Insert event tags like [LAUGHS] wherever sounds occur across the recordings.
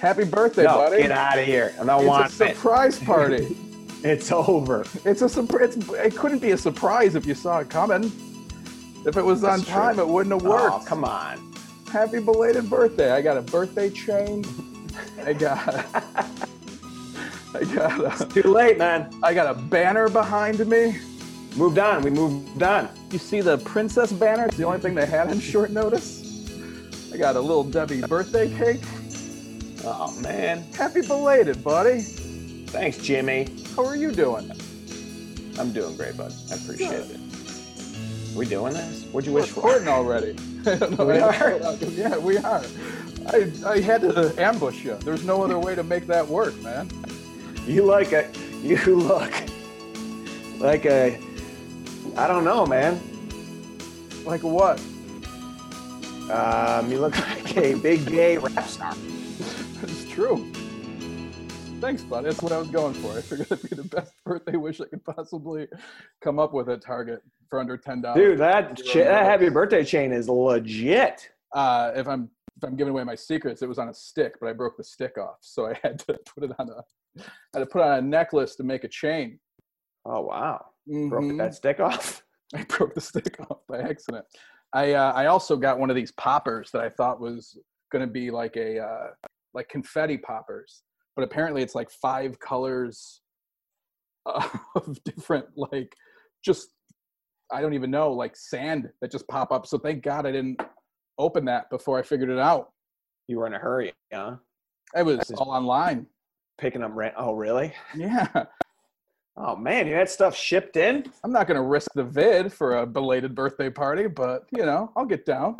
Happy birthday, no, buddy. get out of here. I don't it's want a surprise party. [LAUGHS] It's over. It's a surprise. It couldn't be a surprise if you saw it coming. If it was on That's true. time, it wouldn't have worked. Oh, come on. Happy belated birthday! I got a birthday chain. I got. I got. A, Too late, man. I got a banner behind me. Moved on. We moved on. You see the princess banner? It's the only thing they had on short notice. I got a little Debbie birthday cake. Oh, man. Happy belated, buddy. Thanks, Jimmy. How are you doing? I'm doing great, bud. I appreciate it. we doing this? What'd you We're wish for? recording already. [LAUGHS] No, We are? Yeah, we are. I, I had to ambush you. There's no other way to make that work, man. You like a, you look like a, I don't know, man. Like what? Um, you look [LAUGHS] like a big gay rap star. True. Thanks, bud. That's what I was going for. I figured [LAUGHS] it'd be the best birthday wish I could possibly come up with at Target for under ten dollars. Dude, that cha- that happy birthday chain is legit. uh, if I'm if I'm giving away my secrets, it was on a stick, but I broke the stick off, so I [LAUGHS] had to put it on a I had to put on a necklace to make a chain. Oh wow, broke Mhm. that stick off. [LAUGHS] I broke the stick off by accident. I uh, I also got one of these poppers that I thought was going to be like a uh, like confetti poppers, but apparently it's like five colors [LAUGHS] of different like just I don't even know like sand that just pop up. So thank God I didn't open that before I figured it out. You were in a hurry, huh? It was all online. Picking up rent. Oh really? Yeah, Oh man, you had stuff shipped in. I'm not going to risk the vid for a belated birthday party, but you know I'll get down.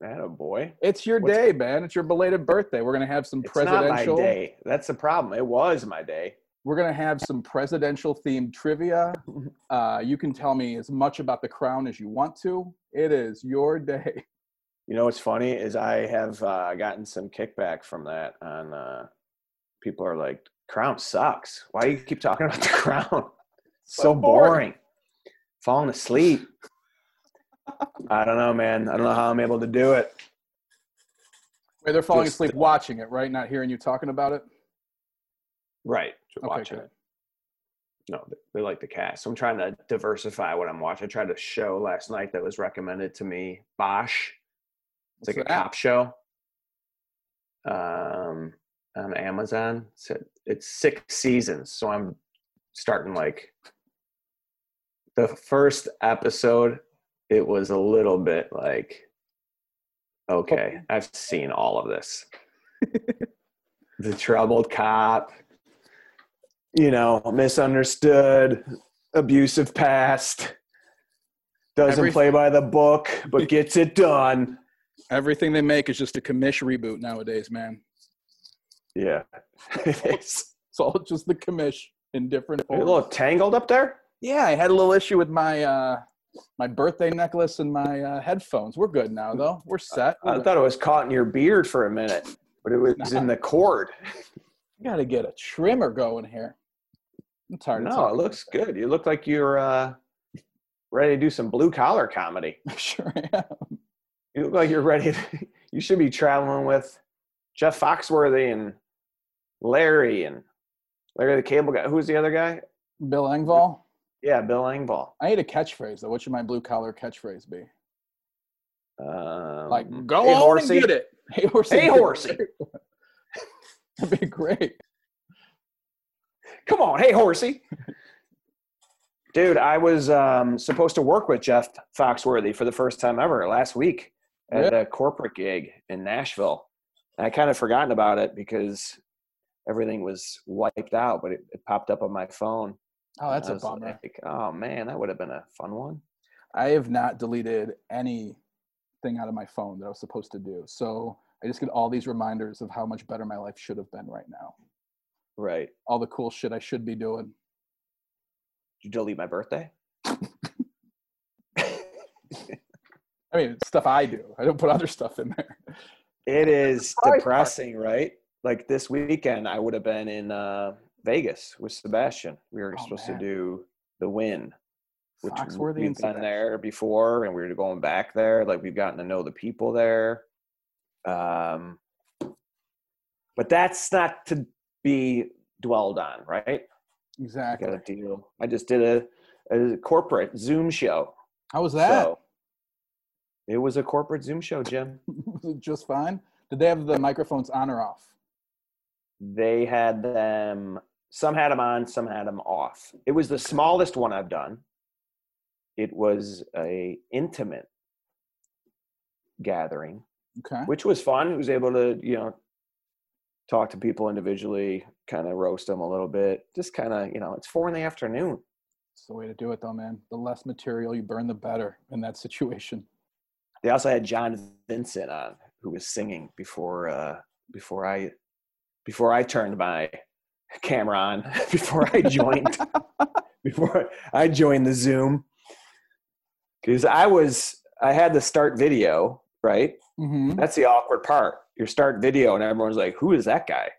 That a boy. It's your What's- day, man. It's your belated birthday. We're gonna have some It's not presidential. my day. That's the problem. It was my day. We're gonna have some presidential themed trivia. [LAUGHS] Uh, you can tell me as much about the crown as you want to. It is your day. [LAUGHS] You know what's funny is I have uh, gotten some kickback from that. On uh, people are like, "Crown sucks. Why do you keep talking about the [LAUGHS] crown? so So boring." boring. Falling asleep. I don't know, man. I don't know how I'm able to do it. Wait, they're falling Just- asleep watching it, right? Not hearing you talking about it. Right. Okay, watching good. it. No, they- like the cast. So I'm trying to diversify what I'm watching. I tried a show last night that was recommended to me, Bosch. It's like a that? cop show. Um, on Amazon. It's, it's six seasons, so I'm starting like the first episode. It was a little bit like, okay, I've seen all of this. the troubled cop, you know, misunderstood, abusive past, doesn't play by the book, but [LAUGHS] gets it done. Everything they make is just a commish reboot nowadays, man. Yeah. [LAUGHS] it is. It's all just the commish in different. A little tangled up there? Yeah, I had a little issue with my uh, my birthday necklace and my uh, headphones. We're good now, though. We're set. I thought it was caught in your beard for a minute, but it was in the [LAUGHS] cord. You got to get a trimmer going here. I'm tired. No, it looks good. You look like you're uh, ready to do some blue collar comedy. [LAUGHS] it. Sure am. You look like you're ready. To, [LAUGHS] you should be traveling with Jeff Foxworthy and Larry and Larry the Cable Guy. Who's the other guy? Bill Engvall. Yeah, Bill Engvall. I need a catchphrase though. What should my blue collar catchphrase be? Um, Like, go hey, on horsey. and get it. [LAUGHS] Hey, horsey. Hey, horsey. [LAUGHS] That'd be great. Come on, hey horsey. Dude, I was um, supposed to work with Jeff Foxworthy for the first time ever last week at a corporate gig in Nashville. And I kind of forgotten about it because everything was wiped out, but it, it popped up on my phone. Oh, that's I a was bummer. Like, oh man, that would have been a fun one. I have not deleted anything out of my phone that I was supposed to do. So I just get all these reminders of how much better my life should have been right now. Right. All the cool shit I should be doing. Did you delete my birthday? [LAUGHS] I mean, it's stuff I do. I don't put other stuff in there. It is depressing, right? Like this weekend, I would have been in uh, Vegas with Sebastian. We were Oh, supposed man. to do the Wynn, which Foxworthy we've been there before, and we were going back there. Like we've gotten to know the people there. Um, but that's not to be dwelled on, right? I Exactly. got a deal. I just did a, a corporate Zoom show. How was that? So it was a corporate Zoom show, Jim. [LAUGHS] just fine? Did they have the microphones on or off? They had them. Some had them on, some had them off. It was the smallest one I've done. It was a intimate gathering, Okay. which was fun. was able to, you know, talk to people individually, kind of roast them a little bit. Just kind of, you know, it's four in the afternoon. It's the way to do it, though, man. The less material you burn, the better in that [LAUGHS] situation. They also had John Vincent on, who was singing before uh, before I before I turned my camera on, [LAUGHS] before I joined [LAUGHS] before I joined the Zoom. Because I was I had the start video, right? hmm That's the awkward part. Your start video, and everyone's like, "Who is that guy?"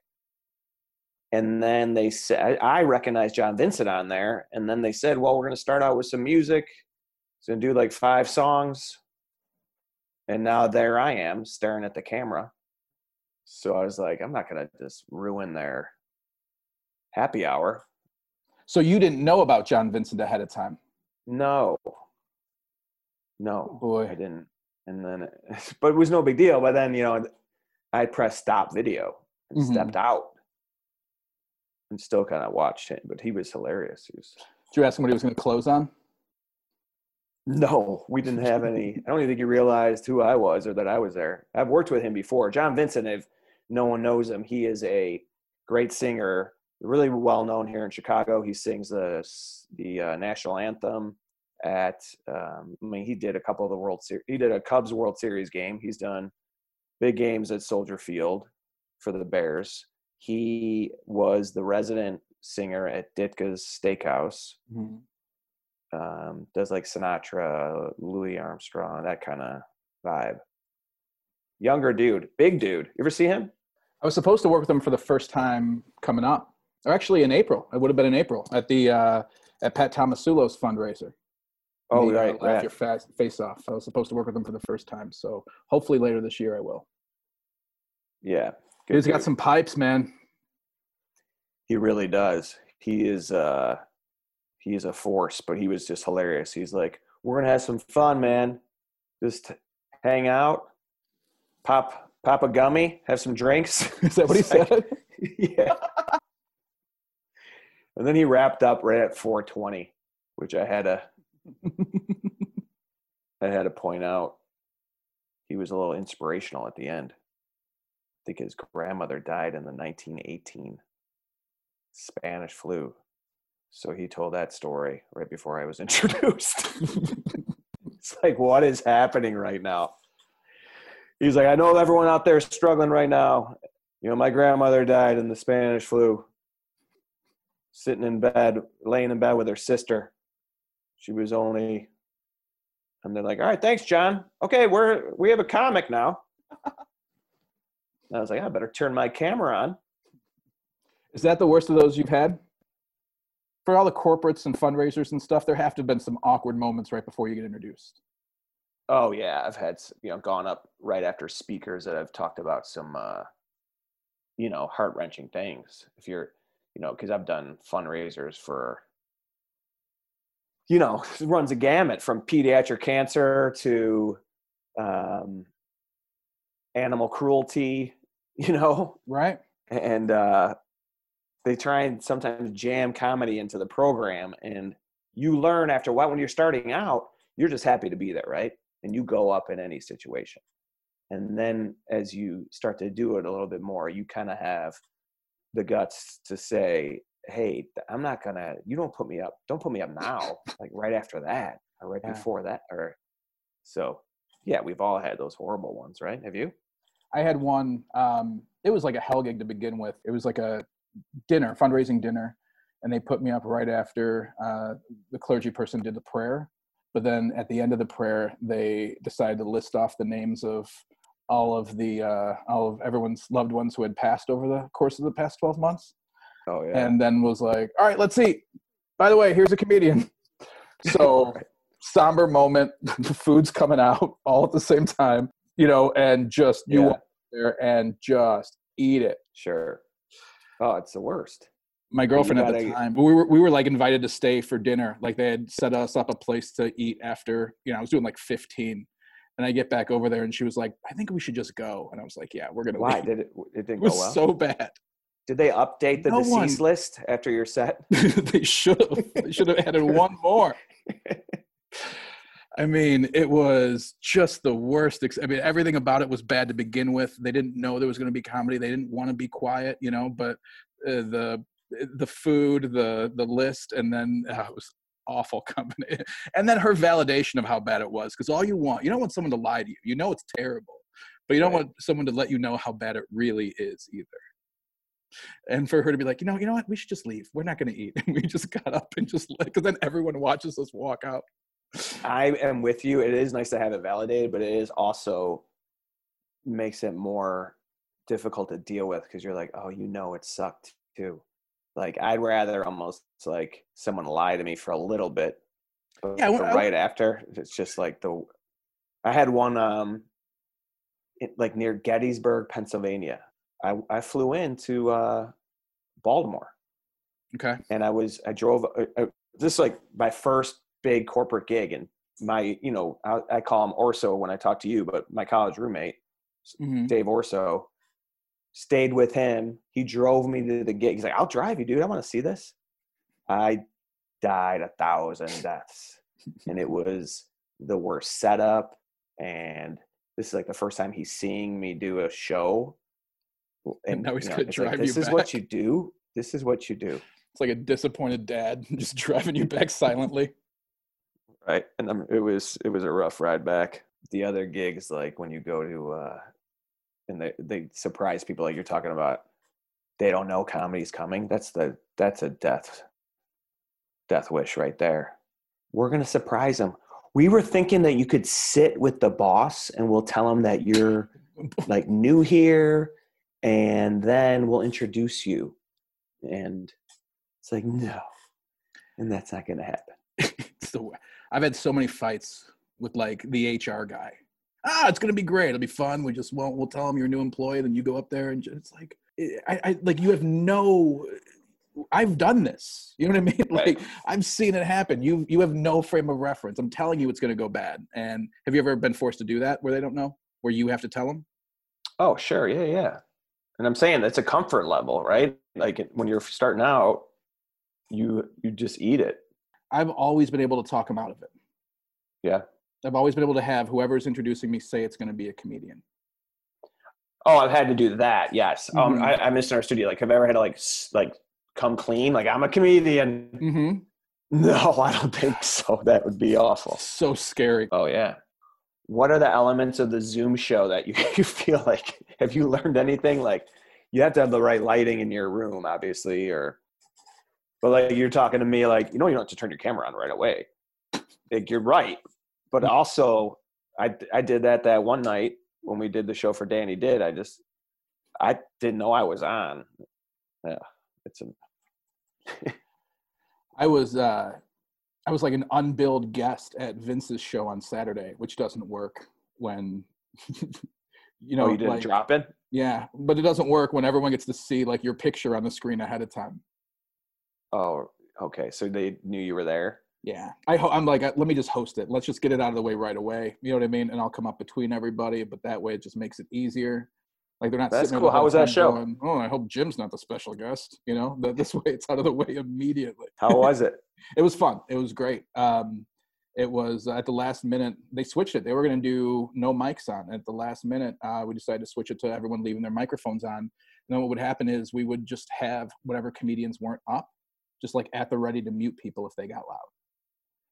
And then they said, "I recognized John Vincent on there." And then they said, "Well, we're going to start out with some music. It's going to do like five songs." And now there I am staring at the camera. So I was like, "I'm not going to just ruin their happy hour." So you didn't know about John Vincent ahead of time? No, Oh, no, boy. I didn't. And then, [LAUGHS] but it was no big deal. But then, you know, I pressed stop video and Mhm. stepped out and still kind of watched him. But he was hilarious. He was, Did you ask him what he was going to close on? no, we didn't have any. I don't even think he realized who I was or that I was there. I've worked with him before. John Vincent, if no one knows him, he is a great singer, really well known here in Chicago. He sings the the uh, national anthem at. Um, I mean, he did a couple of the World Series. He did a Cubs World Series game. He's done big games at Soldier Field for the Bears. He was the resident singer at Ditka's Steakhouse Mhm. um, does like Sinatra, Louis Armstrong, that kind of vibe. Younger dude, big dude. You ever see him? I was supposed to work with him for the first time coming up, or actually in April. It would have been in April at the uh, at Pat Tomasulo's fundraiser. Oh, The, uh, right, Laugh right. Your Fa- Face Off. I was supposed to work with him for the first time, so hopefully later this year I will. Yeah, good He's got some pipes, man. He really does. He is. uh He is a force, but he was just hilarious. He's like, "We're gonna have some fun, man. Just hang out, pop pop a gummy, have some drinks." [LAUGHS] Is that what he [LAUGHS] said? [LAUGHS] yeah. And then he wrapped up right at 420, which I had to [LAUGHS] I had to point out. He was a little inspirational at the end. I think his grandmother died in the 1918 Spanish flu. So he told that story right before I was [LAUGHS] introduced. it's like, what is happening right now? He's like, I know everyone out there is struggling right now. You know, my grandmother died in the Spanish flu, sitting in bed, laying in bed with her sister. She was only, and they're like, all right, thanks, John. Okay, we're, we have a comic now. And I was like, I better turn my camera on. Is that the worst of those you've had? For all the corporates and fundraisers and stuff, there have to have been some awkward moments right before you get introduced. Oh yeah, I've had you know gone up right after speakers that I've talked about some uh, you know heart wrenching things. If you're you know because I've done fundraisers for you know it [LAUGHS] runs a gamut from pediatric cancer to um, animal cruelty, [LAUGHS] you know, Right? and uh, they try and sometimes jam comedy into the program and you learn after a while when you're starting out you're just happy to be there right? And you go up in any situation. And then as you start to do it a little bit more you kind of have the guts to say hey i'm not gonna you don't put me up don't put me up now [LAUGHS] like right after that or right Yeah. before that or so yeah we've all had those horrible ones right have you I had one. Um, it was like a hell gig to begin with. It was like a dinner, fundraising dinner, and they put me up right after uh, the clergy person did the prayer. But then at the end of the prayer, they decided to list off the names of all of the uh, all of everyone's loved ones who had passed over the course of the past twelve months, oh yeah and then was like, "All right, let's see. By the way, here's a comedian." [LAUGHS] So somber moment. [LAUGHS] The food's coming out [LAUGHS] all at the same time, you know, and just you Yeah. there and just eat it. Sure. Oh, it's the worst. My girlfriend at gotta- the time, we were we were like invited to stay for dinner. Like they had set us up a place to eat after. You know, I was doing like 15, and I get back over there, and she was like, "I think we should just go." And I was like, "Yeah, we're gonna Why leave." did it? It It didn't go was well. so bad. Did they update the No deceased one- list after your set? [LAUGHS] they should have. They should have added [LAUGHS] one more. I mean, it was just the worst. ex- I mean, everything about it was bad to begin with. They didn't know there was going to be comedy. They didn't want to be quiet, you know. But uh, the the food, the the list, and then uh, it was awful [LAUGHS] company. And then her validation of how bad it was, because all you want, you don't want someone to lie to you. You know it's terrible, but you don't Right. want someone to let you know how bad it really is either. And for her to be like, you know, you know what, we should just leave. We're not going to eat. [LAUGHS] And we just got up and just because then everyone watches us walk out. I am with you. It is nice to have it validated, but it is also makes it more difficult to deal with because you're like, oh, you know, it sucked too. Like I'd rather almost like someone lie to me for a little bit, but Yeah, but wa- I- right after, it's just like the. I had one um, it, like near Gettysburg, Pennsylvania. I I flew into uh, Baltimore Okay. and I was I drove uh, uh, this is like my first big corporate gig and my you know I, I call him Orso when I talk to you but my college roommate hmm Dave Orso stayed with him. He drove me to the gig he's like I'll drive you dude. I want to see this. I died a thousand [LAUGHS] deaths and it was the worst setup. And this is like the first time he's seeing me do a show. And now he's you know, gonna it's like, drive you this is what you do. This is what you do. It's like a disappointed dad [LAUGHS] just driving you back silently. right. And um, it was it was a rough ride back. The other gigs like when you go to uh and they they surprise people like you're talking about. They don't know comedy's coming. That's the that's a death death wish right there. We're gonna surprise them we were thinking that you could sit with the boss and we'll tell him that you're [LAUGHS] like new here and then we'll introduce you. And it's like no. And that's not gonna happen. [LAUGHS] It's the, I've had so many fights with like the HR guy. Ah, it's gonna be great. It'll be fun. We just won't. We'll tell them you're a new employee. And then you go up there and ju- it's like, I, I like you have no. I've done this. You know what I mean? [LAUGHS] Right. Like I've seen it happen. You you have no frame of reference. I'm telling you, it's gonna go bad. And have you ever been forced to do that where they don't know, where you have to tell them? Oh, sure. Yeah, yeah. And I'm saying that's a comfort level, right? Like when you're starting out, you you just eat it. I've always been able to talk them out of it. Yeah. I've always been able to have whoever's introducing me say it's going to be a comedian. Oh, I've had to do that. Yes. Um, Mhm. I, missed our studio. Like, have I ever had to like like come clean? Like, I'm a comedian. Mm-hmm. [LAUGHS] No, I don't think so. That would be awful. So scary. Oh yeah. What are the elements of the Zoom show that you [LAUGHS] you feel like? Have you learned anything? Like, you have to have the right lighting in your room, obviously, or. But like you're talking to me, like you know, you don't have to turn your camera on right away. Like you're right, but also, I I did that that one night when we did the show for Danny. Did I just? I didn't know I was on. Yeah, it's a I was uh I was like an unbilled guest at Vince's show on Saturday, which doesn't work when [LAUGHS] you know oh, you didn't like, drop it. yeah, but it doesn't work when everyone gets to see like your picture on the screen ahead of time. Oh, okay. So they knew you were there. Yeah, I ho- I'm like, uh, let me just host it. Let's just get it out of the way right away. You know what I mean? And I'll come up between everybody, but that way it just makes it easier. Like they're not. That's cool. How was that show? Going, oh, I hope Jim's not the special guest. You know, that this [LAUGHS] way it's out of the way immediately. How was it? [LAUGHS] it was fun. It was great. Um, it was at the last minute they switched it. They were going to do no mics on. At the last minute, uh, we decided to switch it to everyone leaving their microphones on. And then what would happen is we would just have whatever comedians weren't up, just like at the ready to mute people if they got loud.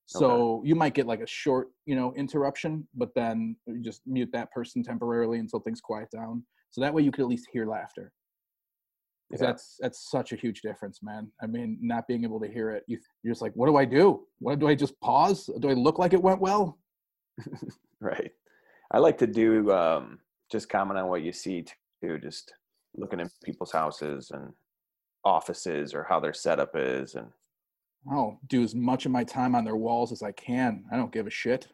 So you might get like a short, you know, interruption, but then you just mute that person temporarily until things quiet down. So that way you could at least hear laughter. 'Cause Yeah. that's that's such a huge difference, man. I mean, not being able to hear it, you, you're just like, what do I do? What do I just pause? Do I look like it went well? [LAUGHS] Right. I like to do um, just comment on what you see too, just looking at people's houses and offices or how their setup is. And I'll do as much of my time on their walls as I can. I don't give a shit.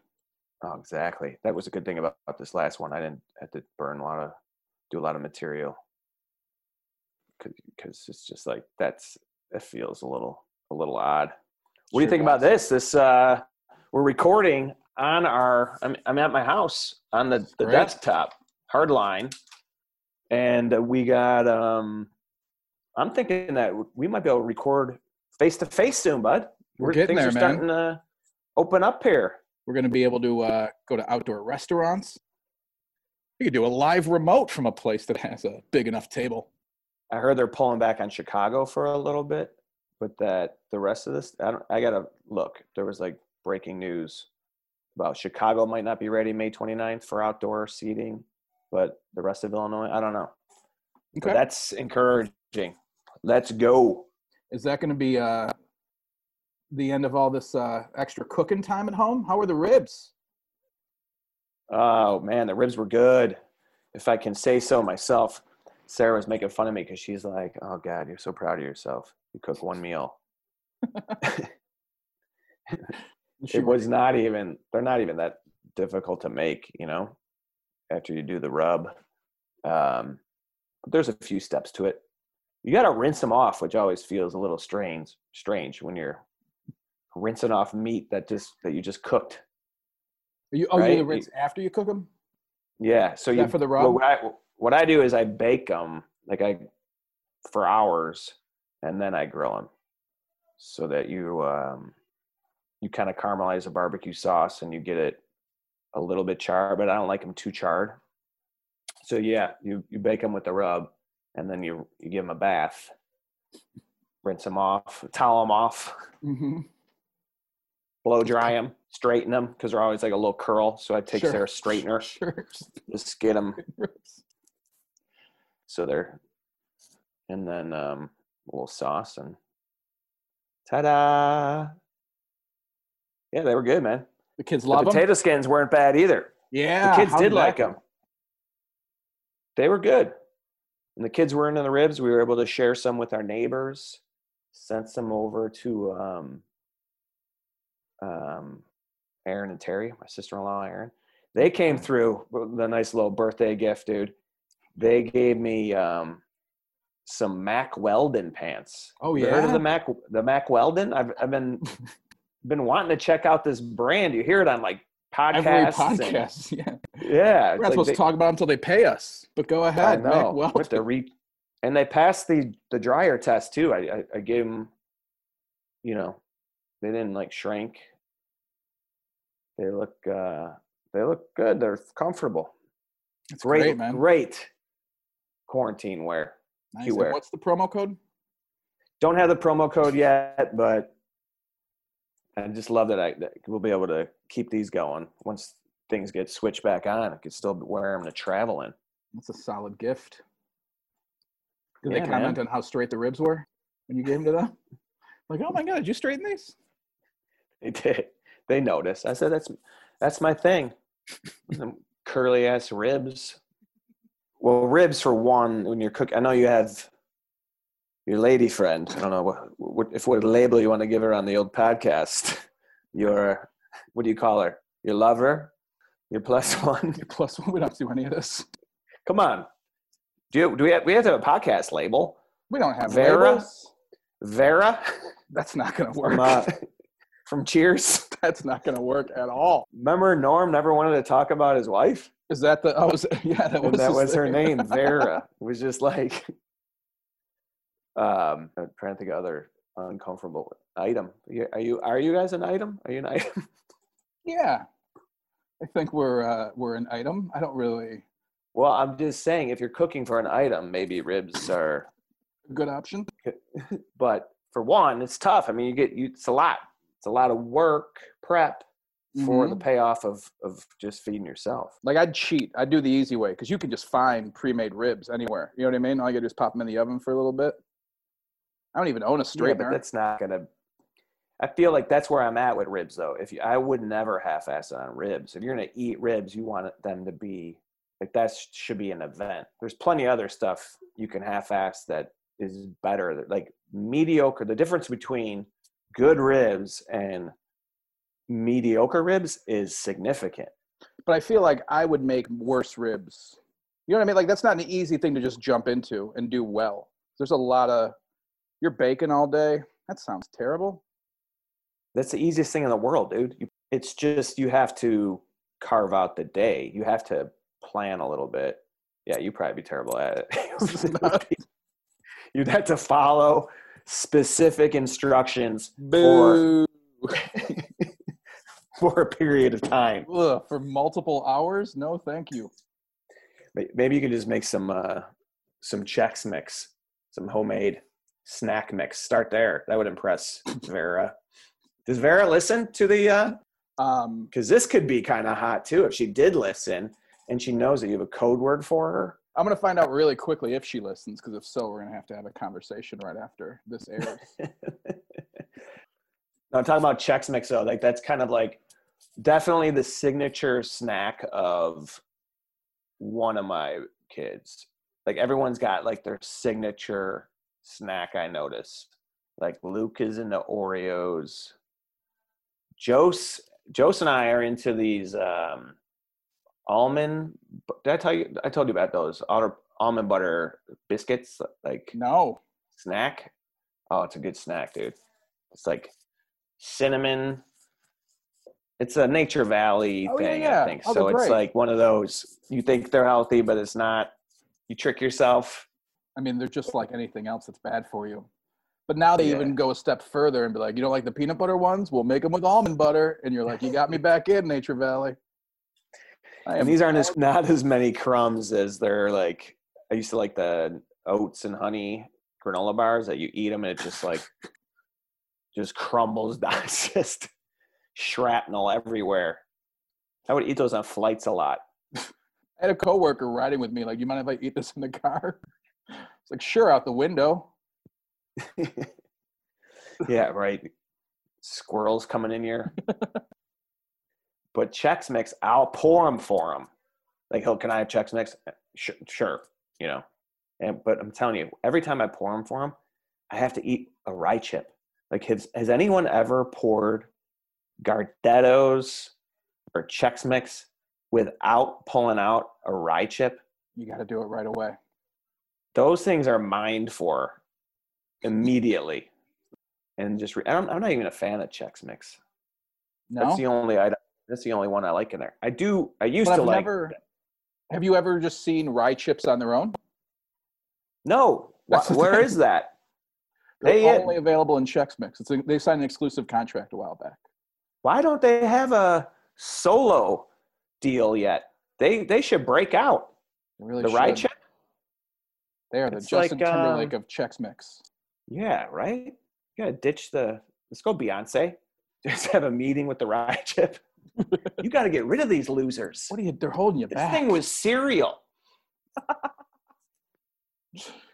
oh, exactly. That was a good thing about, about this last one. I didn't have to burn a lot of, do a lot of material. because it's just like that's it feels a little a little odd. What do you think about this? This uh, we're recording on our. I'm, I'm at my house on the, the desktop, hardline, and we got. um I'm thinking that we might be able to record face to face soon, bud. We're, we're getting there, man. Starting to open up here. We're going to be able to uh, go to outdoor restaurants. We could do a live remote from a place that has a big enough table. I heard they're pulling back on Chicago for a little bit, but that the rest of this, I don't. I gotta look. There was like breaking news about Chicago might not be ready May 29th for outdoor seating, but the rest of Illinois, I don't know. Okay. But that's encouraging. Let's go. Is that going to be uh, the end of all this uh, extra cooking time at home? How are the ribs? Oh man, the ribs were good. If I can say so myself. Sarah was making fun of me because she's like, "Oh God, you're so proud of yourself. You cook one meal." [LAUGHS] it was not even. They're not even that difficult to make, you know. After you do the rub, um, there's a few steps to it. You got to rinse them off, which always feels a little strange. Strange when you're rinsing off meat that just that you just cooked. Are you oh right? you rinse after you cook them? Yeah. So you for the rub. What I, what I do is I bake them like I for hours, and then I grill them, so that you um, you kind of caramelize the barbecue sauce and you get it a little bit charred, but I don't like them too charred. So yeah, you you bake them with the rub, and then you you give them a bath, rinse them off, towel them off. Mm-hmm blow dry them, straighten them because they're always like a little curl. So I take sure. their straightener, [LAUGHS] sure. just get them so they're, and then um, a little sauce and ta-da! Yeah, they were good, man. The kids love the potato them? skins weren't bad either. Yeah, the kids did like them. They were good. And the kids were into the ribs. We were able to share some with our neighbors. Sent some over to um, um, Aaron and Terry, my sister-in-law Aaron. They came through with a nice little birthday gift, dude. They gave me um, some Mack Weldon pants. Oh yeah, heard of the Mac the Mack Weldon? I've I've been [LAUGHS] been wanting to check out this brand. You hear it on like podcasts. Every podcast, and, [LAUGHS] yeah. Yeah, we're not like supposed they, to talk about them until they pay us. But go ahead, I know. Mack Weldon. Re- and they passed the the dryer test too. I, I I gave them, you know, they didn't like shrink they look uh, they look good. They're comfortable. It's great, great man. Great quarantine wear. Nice. Wear. What's the promo code? Don't have the promo code yet, but I just love that I that we'll be able to keep these going once things get switched back on. I could still wear them to travel in. That's a solid gift. Did yeah, they comment man. on how straight the ribs were when you gave them to them? [LAUGHS] Like, oh my god, did you straighten these? They did they noticed. I said, that's, that's my thing. curly ass ribs. Well, ribs for one, when you're cooking, I know you have your lady friend. I don't know what, what, if what label you want to give her on the old podcast. [LAUGHS] Your, what do you call her? Your lover? Your plus [LAUGHS] one? Your plus one? We don't do any of this. Come on. Do you, do we have, we have to have a podcast label? We don't have Vera. Labels. Vera. [LAUGHS] That's not going to work. From, uh, from Cheers. That's not going to work at all. Remember, Norm never wanted to talk about his wife. Is that the? Oh, was, yeah, that was. that was her name, Vera. It was just like. Um, I'm trying to think of other uncomfortable item. Are you? Are you guys an item? Are you an [LAUGHS] item? Yeah, I think we're uh, we're an item. I don't really. Well, I'm just saying, if you're cooking for an item, maybe ribs are a good option. [LAUGHS] But for one, it's tough. I mean, you get you, it's a lot it's a lot of work prep for mm-hmm. the payoff of of just feeding yourself. Like I'd cheat. I'd do the easy way because you can just find pre-made ribs anywhere. You know what I mean? All you gotta do is pop them in the oven for a little bit. I don't even own a straightener. Yeah, but that's not gonna. I feel like that's where I'm at with ribs, though. If you, I would never half-ass it on ribs. If you're gonna eat ribs, you want them to be like that. Should be an event. There's plenty of other stuff you can half-ass that is better. Like mediocre. The difference between good ribs and mediocre ribs is significant. But I feel like I would make worse ribs. You know what I mean? Like that's not an easy thing to just jump into and do well. There's a lot of you're baking all day. That sounds terrible. That's the easiest thing in the world, dude. You, it's just you have to carve out the day. You have to plan a little bit. Yeah, you'd probably be terrible at it. [LAUGHS] [LAUGHS] You'd have to follow specific instructions for, [LAUGHS] for a period of time. Ugh, for multiple hours? No, thank you. Maybe you can just make some uh, some Chex mix, some homemade snack mix. Start there. That would impress Vera. Does Vera listen to the? Uh, um, because this could be kind of hot too if she did listen and she knows that you have a code word for her. I'm gonna find out really quickly if she listens, because if so, we're gonna have to have a conversation right after this airs. [LAUGHS] I'm talking about Chex Mix though. Like that's kind of like definitely the signature snack of one of my kids. Like everyone's got like their signature snack. I notice. Like Luke is into Oreos. Jose, Jose and I are into these um, almond. Did I tell you? I told you about those almond butter biscuits. Like no snack. Oh, it's a good snack, dude. It's like cinnamon. It's a Nature Valley oh, thing, yeah, yeah. I think. Oh, so it's great. like one of those. You think they're healthy, but it's not. You trick yourself. I mean, they're just like anything else that's bad for you. But now they yeah. even go a step further and be like, you don't like the peanut butter ones? We'll make them with almond butter. And you're like, you got me back in Nature Valley and these aren't as not as many crumbs as they're like I used to like the oats and honey granola bars that you eat them and it just like just crumbles [LAUGHS] down. It's just shrapnel everywhere. I would eat those on flights a lot. [LAUGHS] I had a coworker riding with me, like, you mind if I eat this in the car? It's like, sure, out the window. [LAUGHS] yeah, right. Squirrels coming in here. [LAUGHS] But Chex Mix, I'll pour them for him. Like, oh, can I have Chex Mix? Sure, sure, you know. And but I'm telling you, every time I pour them for him, I have to eat a rye chip. Like, has has anyone ever poured Gardettos or Chex Mix without pulling out a rye chip? You got to do it right away. Those things are mined for immediately, and just re- I'm, I'm not even a fan of Chex Mix. No? That's the only item that's the only one I like in there. I do. I used but to I've like. Never, have you ever just seen rye chips on their own? No. Where is that? [LAUGHS] They're they only available in Chex Mix. It's a, they signed an exclusive contract a while back. Why don't they have a solo deal yet? They they should break out. Really the should. rye chip. They are the it's Justin like, Timberlake uh, of Chex Mix. Yeah, right. You gotta ditch the. Let's go, Beyonce. [LAUGHS] Just have a meeting with the rye chip you got to get rid of these losers. What are you? They're holding you this back. This thing was cereal.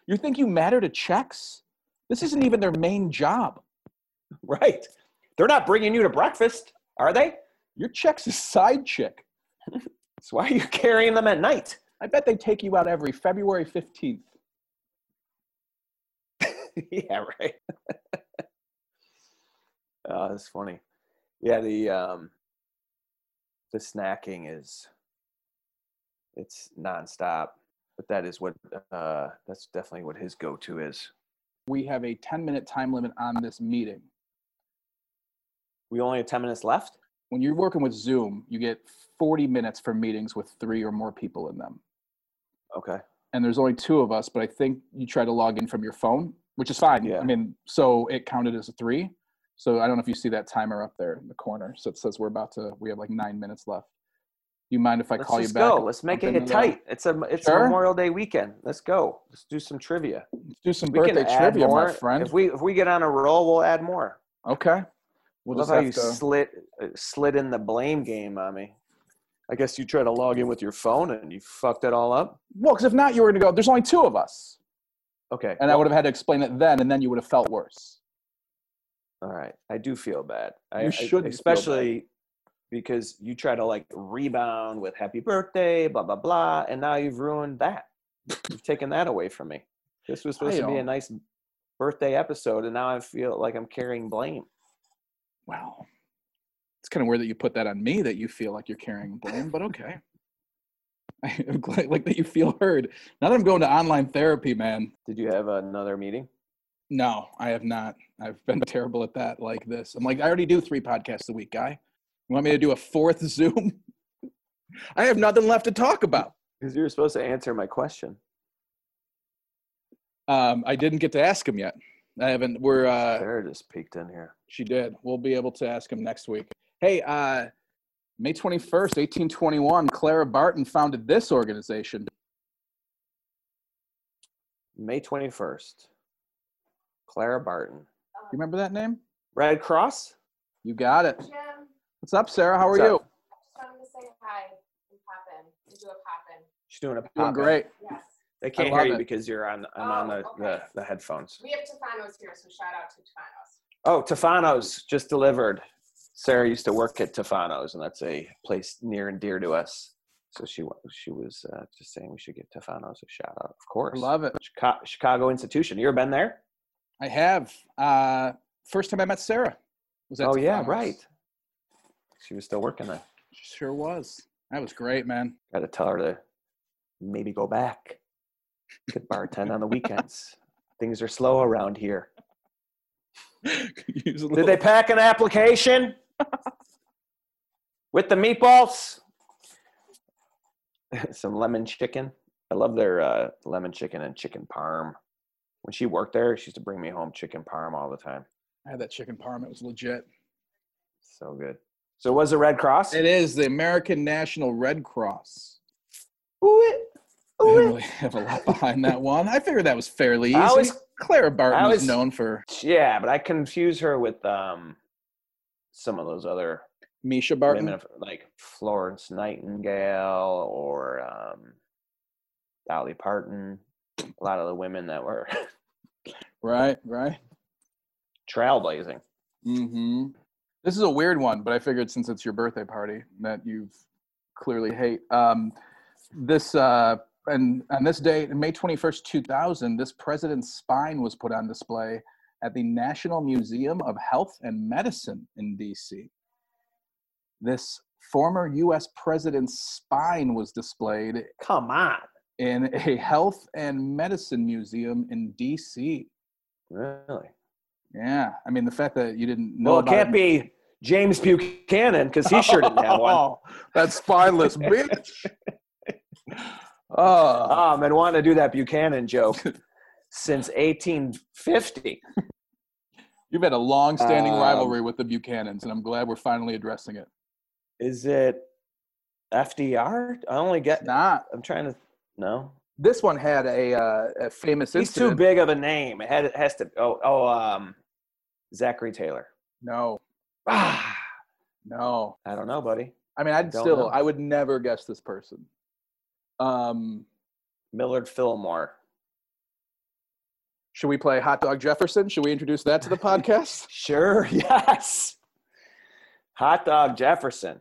you think you matter to Chex? This isn't even their main job. Right. They're not bringing you to breakfast, are they? Your Chex is side chick. [LAUGHS] so why are you carrying them at night? I bet they take you out every February 15th. [LAUGHS] yeah, right. [LAUGHS] oh, that's funny. Yeah, the um the snacking is it's nonstop. But that is what uh, that's definitely what his go-to is. We have a 10 minute time limit on this meeting. We only have 10 minutes left. When you're working with Zoom, you get 40 minutes for meetings with three or more people in them. Okay. And there's only two of us, but I think you try to log in from your phone, which is fine. Yeah. I mean, so it counted as a three. So I don't know if you see that timer up there in the corner. So it says we're about to. We have like nine minutes left. You mind if I Let's call you back? Let's Go. Let's make it tight. It's a it's sure? Memorial Day weekend. Let's go. Let's do some trivia. Let's do some we birthday trivia, more. my friend. If we if we get on a roll, we'll add more. Okay. We'll Love how you to... slid uh, slid in the blame game on me. I guess you try to log in with your phone and you fucked it all up. Well, because if not, you were going to go. There's only two of us. Okay. And well, I would have had to explain it then, and then you would have felt worse. All right, I do feel bad. I, you should, especially because you try to like rebound with "Happy Birthday," blah blah blah, and now you've ruined that. you've taken that away from me. This was supposed to be a nice birthday episode, and now I feel like I'm carrying blame. Wow, it's kind of weird that you put that on me. That you feel like you're carrying blame, but okay. [LAUGHS] I'm glad like that you feel heard. Now that I'm going to online therapy, man. Did you have another meeting? No, I have not. I've been terrible at that like this. I'm like, I already do three podcasts a week, guy. You want me to do a fourth [LAUGHS] Zoom? I have nothing left to talk about. Because you were supposed to answer my question. Um, I didn't get to ask him yet. I haven't. We're. Uh, Sarah just peeked in here. she did. We'll be able to ask him next week. Hey, uh, May 21st, 1821, Clara Barton founded this organization. May 21st. Clara Barton. You remember that name? Red Cross? You got it. Jim, What's up, Sarah? How are What's you? up? just wanted to say hi and pop in and do a pop in. She's doing a Doing pop-in. great. Yes. They can't love hear you it. because you're on I'm on Oh, the, the, okay. the headphones. We have Tufano's here, so shout out to Tufano's. Oh, Tufano's just delivered. Sarah used to work at Tufano's, and that's a place near and dear to us. So she she was uh, just saying we should give Tufano's a shout out. Of I course, love it. Chicago, Chicago institution. You ever been there? I have. Uh, first time I met Sarah. Was at Oh yeah, right. She was still working there. She sure was. That was great, man. Got to tell her to maybe go back. Could bartend on the weekends. [LAUGHS] Things are slow around here. [LAUGHS] Did they pack an application with the meatballs? [LAUGHS] Some lemon chicken. I love their uh, lemon chicken and chicken parm. When she worked there, she used to bring me home chicken parm all the time. I had that chicken parm. It was legit. So good. So was it Red Cross? It is the American National Red Cross. Ooh, it. I didn't really have a lot behind that one. I figured that was fairly easy. I always- Clara Barton I was always- known for Yeah, but I confuse her with um, some of those other Mischa Barton. women, of, like Florence Nightingale or um, Dolly Parton. A lot of the women that were Right, right. trailblazing. hmm This is a weird one, but I figured since it's your birthday party that you clearly hate. Um, this uh, and on this date, May twenty first, two thousand, this president's spine was put on display at the National Museum of Health and Medicine in D.C. This former U.S. president's spine was displayed Come on. in a health and medicine museum in D.C. Really? Yeah, I mean the fact that you didn't know Well, it can't be James Buchanan because he sure didn't have one. [LAUGHS] Oh, that spineless [LAUGHS] bitch. Oh, Oh, I've wanting to do that Buchanan joke [LAUGHS] since 1850. [LAUGHS] you've had a long-standing Um, rivalry with the Buchanans, and I'm glad we're finally addressing it. Is it FDR? I only get. It's not. I'm trying to. No, This one had a, uh, a famous he's too big of a name. It, had, it has to. Oh, oh, um, Zachary Taylor. No, [SIGHS] Ah, no. I don't know, buddy. I mean, I'd Don't still, know. I would never guess this person. Um, Millard Fillmore. Should we play Hot Dog Jefferson? Should we introduce that to the podcast? [LAUGHS] Sure. [LAUGHS] Yes. Hot dog Jefferson.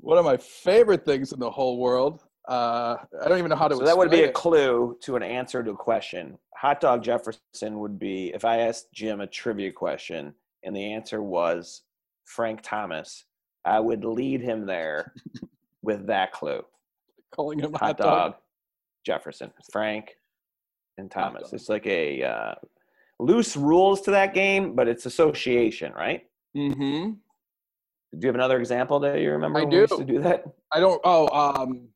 One of my favorite things in the whole world. Uh, I don't even know how to. So that would be explain a clue to an answer to a question. Hot dog Jefferson would be if I asked Jim a trivia question and the answer was Frank Thomas, I would lead him there [LAUGHS] with that clue. calling him Hot dog Jefferson, Frank and Thomas. It's like a uh, loose rules to that game, but it's association, right? Mm-hmm. Do you have another example that you remember? I when we used do. to do that. I don't. Oh, um,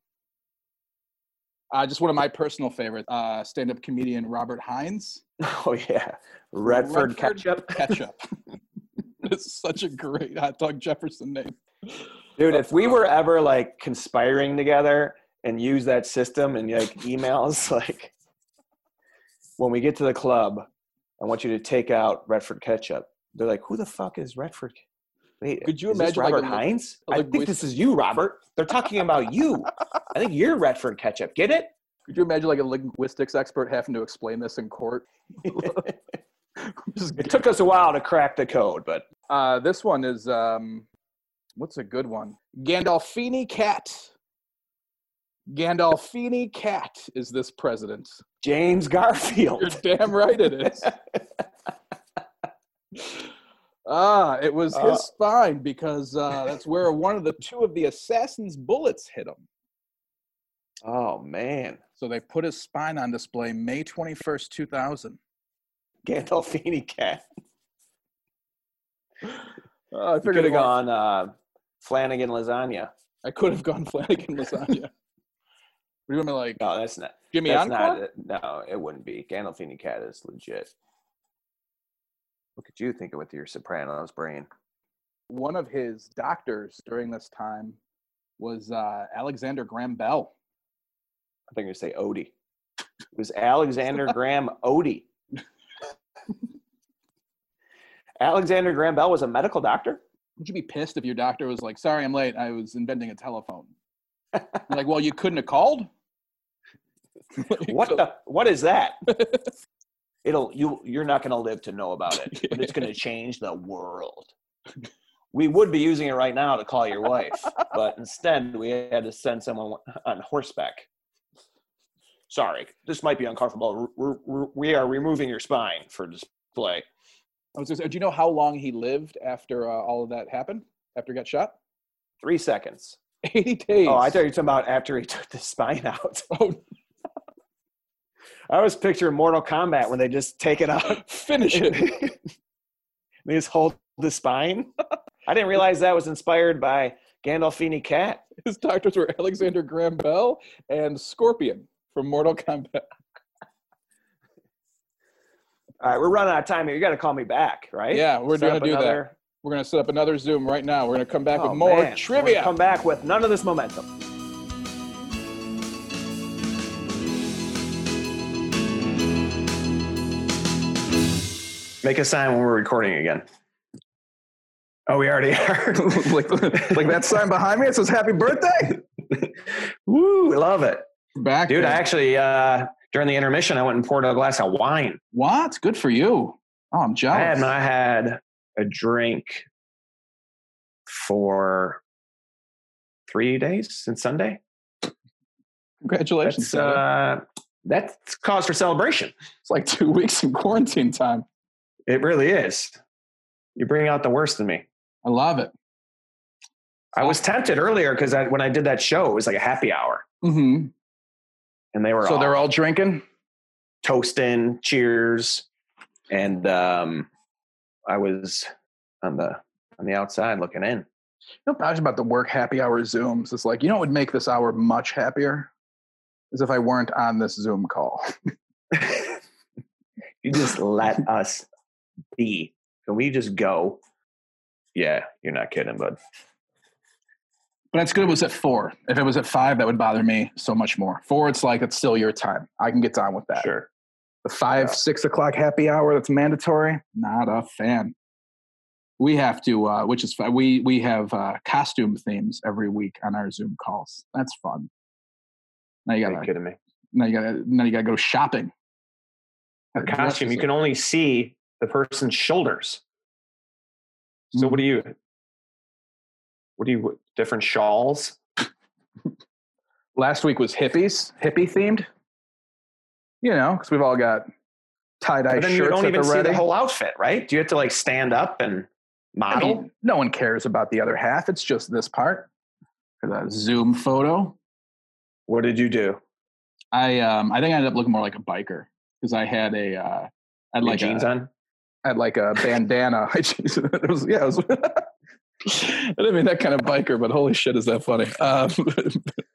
uh, just one of my personal favorite uh, stand-up comedian Robert Hines. [LAUGHS] Oh yeah, Redford, Redford ketchup. [LAUGHS] Ketchup. [LAUGHS] it's such a great hot dog Jefferson name. Dude, if we were ever like conspiring together and use that system and like emails, like when we get to the club, I want you to take out Redford ketchup. They're like, who the fuck is Redford? Wait, Could you imagine, like, Robert lin- Hines? I think this is you, Robert. They're talking about you. I think you're Redford ketchup. Get it? Could you imagine like a linguistics expert having to explain this in court? It took us a while to crack the code, but Uh, this one is um, what's a good one? Gandolfini cat. Gandolfini cat is this president. James Garfield. You're damn right it is. [LAUGHS] ah, it was his Uh, spine because uh, that's where one of the two of the assassin's bullets hit him. Oh man, So they put his spine on display May 21st, 2000. Gandolfini cat. Uh, I Could figured have gone uh, Flanagan lasagna. I could have gone Flanagan lasagna. What do you want me to like? No, that's not. Jimmy that's Encore? not. No, it wouldn't be. Gandolfini cat is legit. Look at you thinking with your Sopranos brain. One of his doctors during this time was uh, Alexander Graham Bell. I think you say Odie. It was Alexander [LAUGHS] Graham Odie. Alexander Graham Bell was a medical doctor. Would you be pissed if your doctor was like, "Sorry, I'm late. I was inventing a telephone." Like, well, you couldn't have called. [LAUGHS] What So- the? What is that? It'll you. You're not going to live to know about it, but it's going to change the world. We would be using it right now to call your wife, but instead we had to send someone on horseback. Sorry, this might be uncomfortable. We're, we're, we are removing your spine for display. I was just, do you know how long he lived after uh, all of that happened? After he got shot? Three seconds. 80 days. Oh, I thought you were talking about after he took the spine out. [LAUGHS] Oh, I was picturing Mortal Kombat when they just take it out. [LAUGHS] finish it. [LAUGHS] they just hold the spine. I didn't realize that was inspired by Gandolfini Cat. His doctors were Alexander Graham Bell and Scorpion from Mortal Kombat. All right, we're running out of time here. You got to call me back, right? Yeah, we're going to do that. another- We're going to set up another Zoom right now. We're going to come back Oh, with more man. We're trivia. Come back with none of this momentum. Make a sign when we're recording again. Oh, we already are. [LAUGHS] [LAUGHS] like, like that sign behind me, it says happy birthday. [LAUGHS] Woo, I love it. Back. Dude, I actually, uh, during the intermission, I went and poured a glass of wine. What? Good for you. Oh, I'm jealous. I jealous. had, I had a drink for three days since Sunday. Congratulations. That's, uh, that's cause for celebration. it's like two [LAUGHS] weeks in quarantine time. It really is. You bring out the worst in me. I love it. I was tempted earlier because I, when I did that show, it was like a happy hour, hmm and they were So all they're all drinking. toasting, cheers, and um, I was on the on the outside looking in. You know, I was about the work happy hour Zooms. It's like, you know what would make this hour much happier? Is if I weren't on this Zoom call. [LAUGHS] you just let [LAUGHS] us be. Can we just go? Yeah, you're not kidding, bud. But it's good it was at four. If it was at five, that would bother me so much more. Four, it's like it's still your time. I can get down with that. Sure. The five, Yeah. six o'clock happy hour that's mandatory, not a fan. We have to, uh, which is fun. We we have uh, costume themes every week on our Zoom calls. That's fun. Now you Are gotta, kidding me? now you gotta, now you gotta go shopping. A costume, you can only see the person's shoulders. So Mhm. what do you? What do you? Different shawls? [LAUGHS] Last week was hippies, hippie themed. You know, because we've all got tie dye But then you don't even the see the whole outfit, right? Do you have to like stand up and I model? mean, no one cares about the other half. It's just this part. For the Zoom photo, what did you do? I um I think I ended up looking more like a biker because I had a uh, I had like jeans a, on? I had like a bandana. [LAUGHS] I it was yeah. It was, [LAUGHS] I didn't mean that kind of biker, but holy shit, is that funny? Um, [LAUGHS]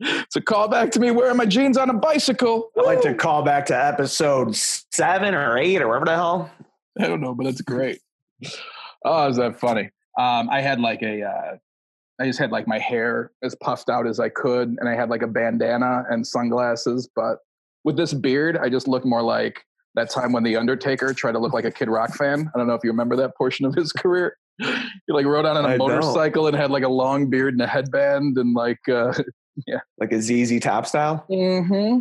it's a callback to me wearing my jeans on a bicycle. I'd like to call back to episode seven or eight or whatever the hell. I don't know, but it's great. oh, is that funny? Um, I had like a, uh, I just had like my hair as puffed out as I could, and I had like a bandana and sunglasses. But with this beard, I just look more like that time when the Undertaker tried to look like a Kid Rock fan. I don't know if you remember that portion of his [LAUGHS] career. He like rode out on a I don't. motorcycle and had like a long beard and a headband and like. Uh, Like a ZZ Top style. mm-hmm.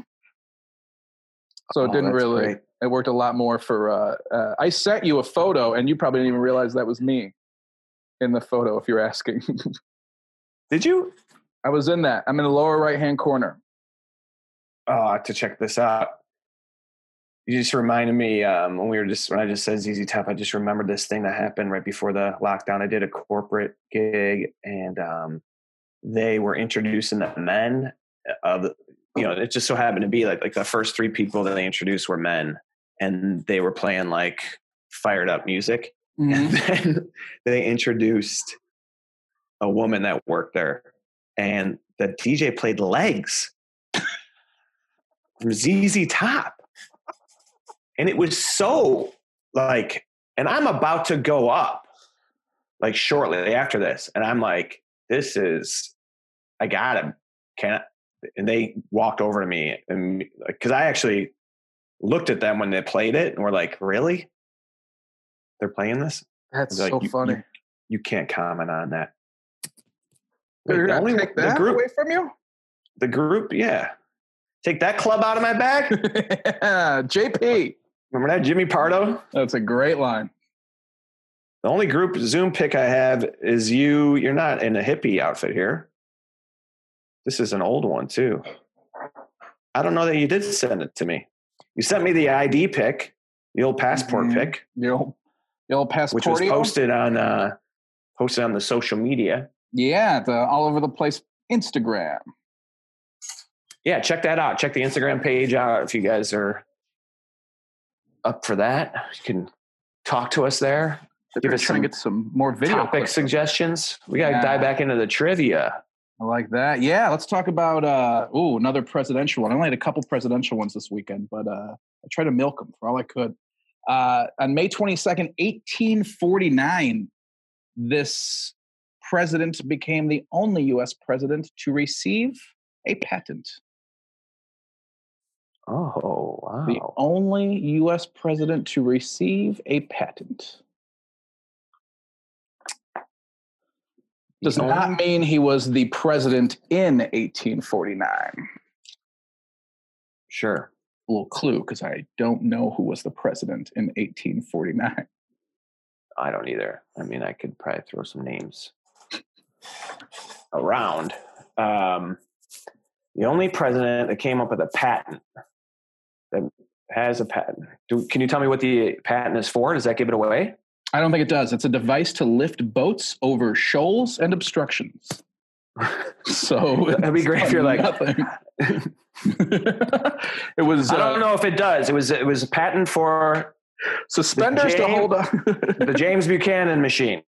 So it Oh, didn't really great. it worked a lot more for uh, uh i sent you a photo and you probably didn't even realize that was me in the photo if you're asking [LAUGHS] Did you? i was in that i'm in the lower right hand corner Oh, to check this out. You just reminded me um, when we were just when I just said ZZ Top. I just remembered this thing that happened right before the lockdown. I did a corporate gig, and um, they were introducing the men of you know, it just so happened to be like like the first three people that they introduced were men, and they were playing like fired up music, Mhm. [LAUGHS] and then they introduced a woman that worked there, and the DJ played legs from ZZ Top, and it was so like, and I'm about to go up like shortly after this, and I'm like, this is, I got him, can't. And they walked over to me, and because I actually looked at them when they played it, and we're like, really? They're playing this? That's Like, so you- funny. You, you can't comment on that. They're Like, the gonna only- take that group, away from you? the group, yeah. Take that club out of my bag. [LAUGHS] JP. Remember that Jimmy Pardo? That's a great line. The only group Zoom pick I have is you. You're not in a hippie outfit here. This is an old one too. I don't know that you did send it to me. You sent me the ID pick, the old passport Mhm. pick, The old, the old which was posted on uh, posted on the social media. Yeah, the all over the place Instagram. Yeah, check that out. Check the Instagram page out if you guys are up for that. You can talk to us there. Give Give us some to get some more video Topic clips. suggestions. We got to Yeah. dive back into the trivia. I like that. Yeah, let's talk about uh ooh, another presidential one. I only had a couple presidential ones this weekend, but uh I tried to milk them for all I could. Uh on May 22nd, 1849, this president became the only US president to receive a patent. Oh, wow. The only US president to receive a patent. Does The not mean he was the president in 1849. Sure. A little clue because I don't know who was the president in 1849. I don't either. I mean, I could probably throw some names around. Um, the only president that came up with a patent that has a patent. Do, can you tell me what the patent is for? Does that give it away? I don't think it does. It's a device to lift boats over shoals and obstructions. So [LAUGHS] That'd be great if you're like, [LAUGHS] it was I uh, don't know if it does. It was it was a patent for suspenders to hold on. the James Buchanan machine.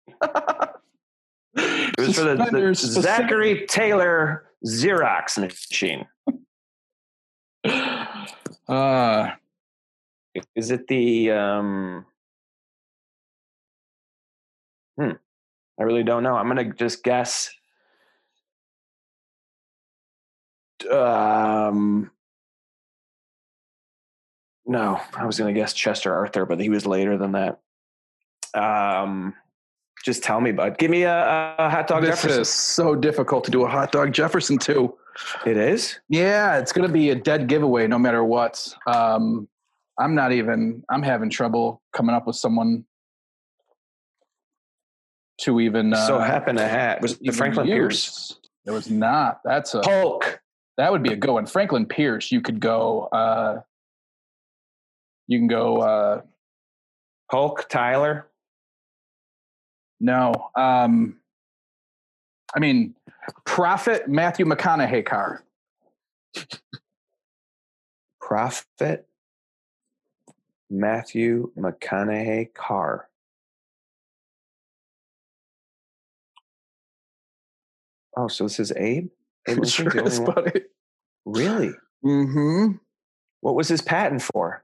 It was for the, the Zachary Taylor Xerox machine. Uh, Is it the um Hmm. I really don't know. I'm gonna just guess. Um No, I was gonna guess Chester Arthur, but he was later than that. Um just tell me, bud. Give me a, a hot dog this Jefferson. is so difficult to do a hot dog Jefferson too. It is? Yeah, it's going to be a dead giveaway no matter what. Um, I'm not even. I'm having trouble coming up with someone to even. Uh, so happen to have was it Franklin use. Pierce? It was not. That's a. Hulk. That would be a go. And Franklin Pierce, you could go. Uh, you can go. Uh, Hulk Tyler. no. Um, I mean, Prophet Matthew McConaughey car. Prophet Matthew McConaughey Carr. Oh, so this is Abe? Abe [LAUGHS] Sure is, buddy. Really? Mm-hmm. What was his patent for?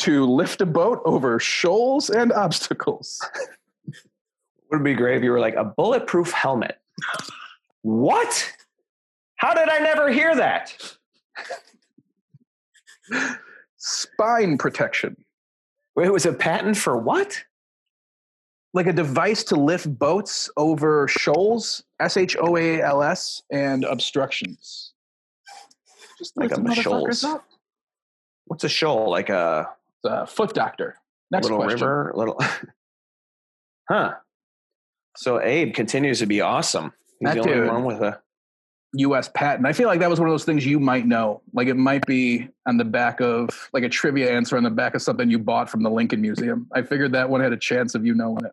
To lift a boat over shoals and obstacles. [LAUGHS] Would be great if you were like a bulletproof helmet. what? How did I never hear that? [LAUGHS] Spine protection. Wait, it was a patent for what? Like a device to lift boats over shoals, S H O A L S, and obstructions. Just Like on the shoals. up. What's a shoal? Like a Uh, foot doctor. Next little question. river? Little [LAUGHS] Huh. So Abe continues to be awesome. He's That the only dude. one with a U.S. patent. I feel like that was one of those things you might know. Like it might be on the back of like a trivia answer on the back of something you bought from the Lincoln Museum. I figured that one had a chance of you knowing it.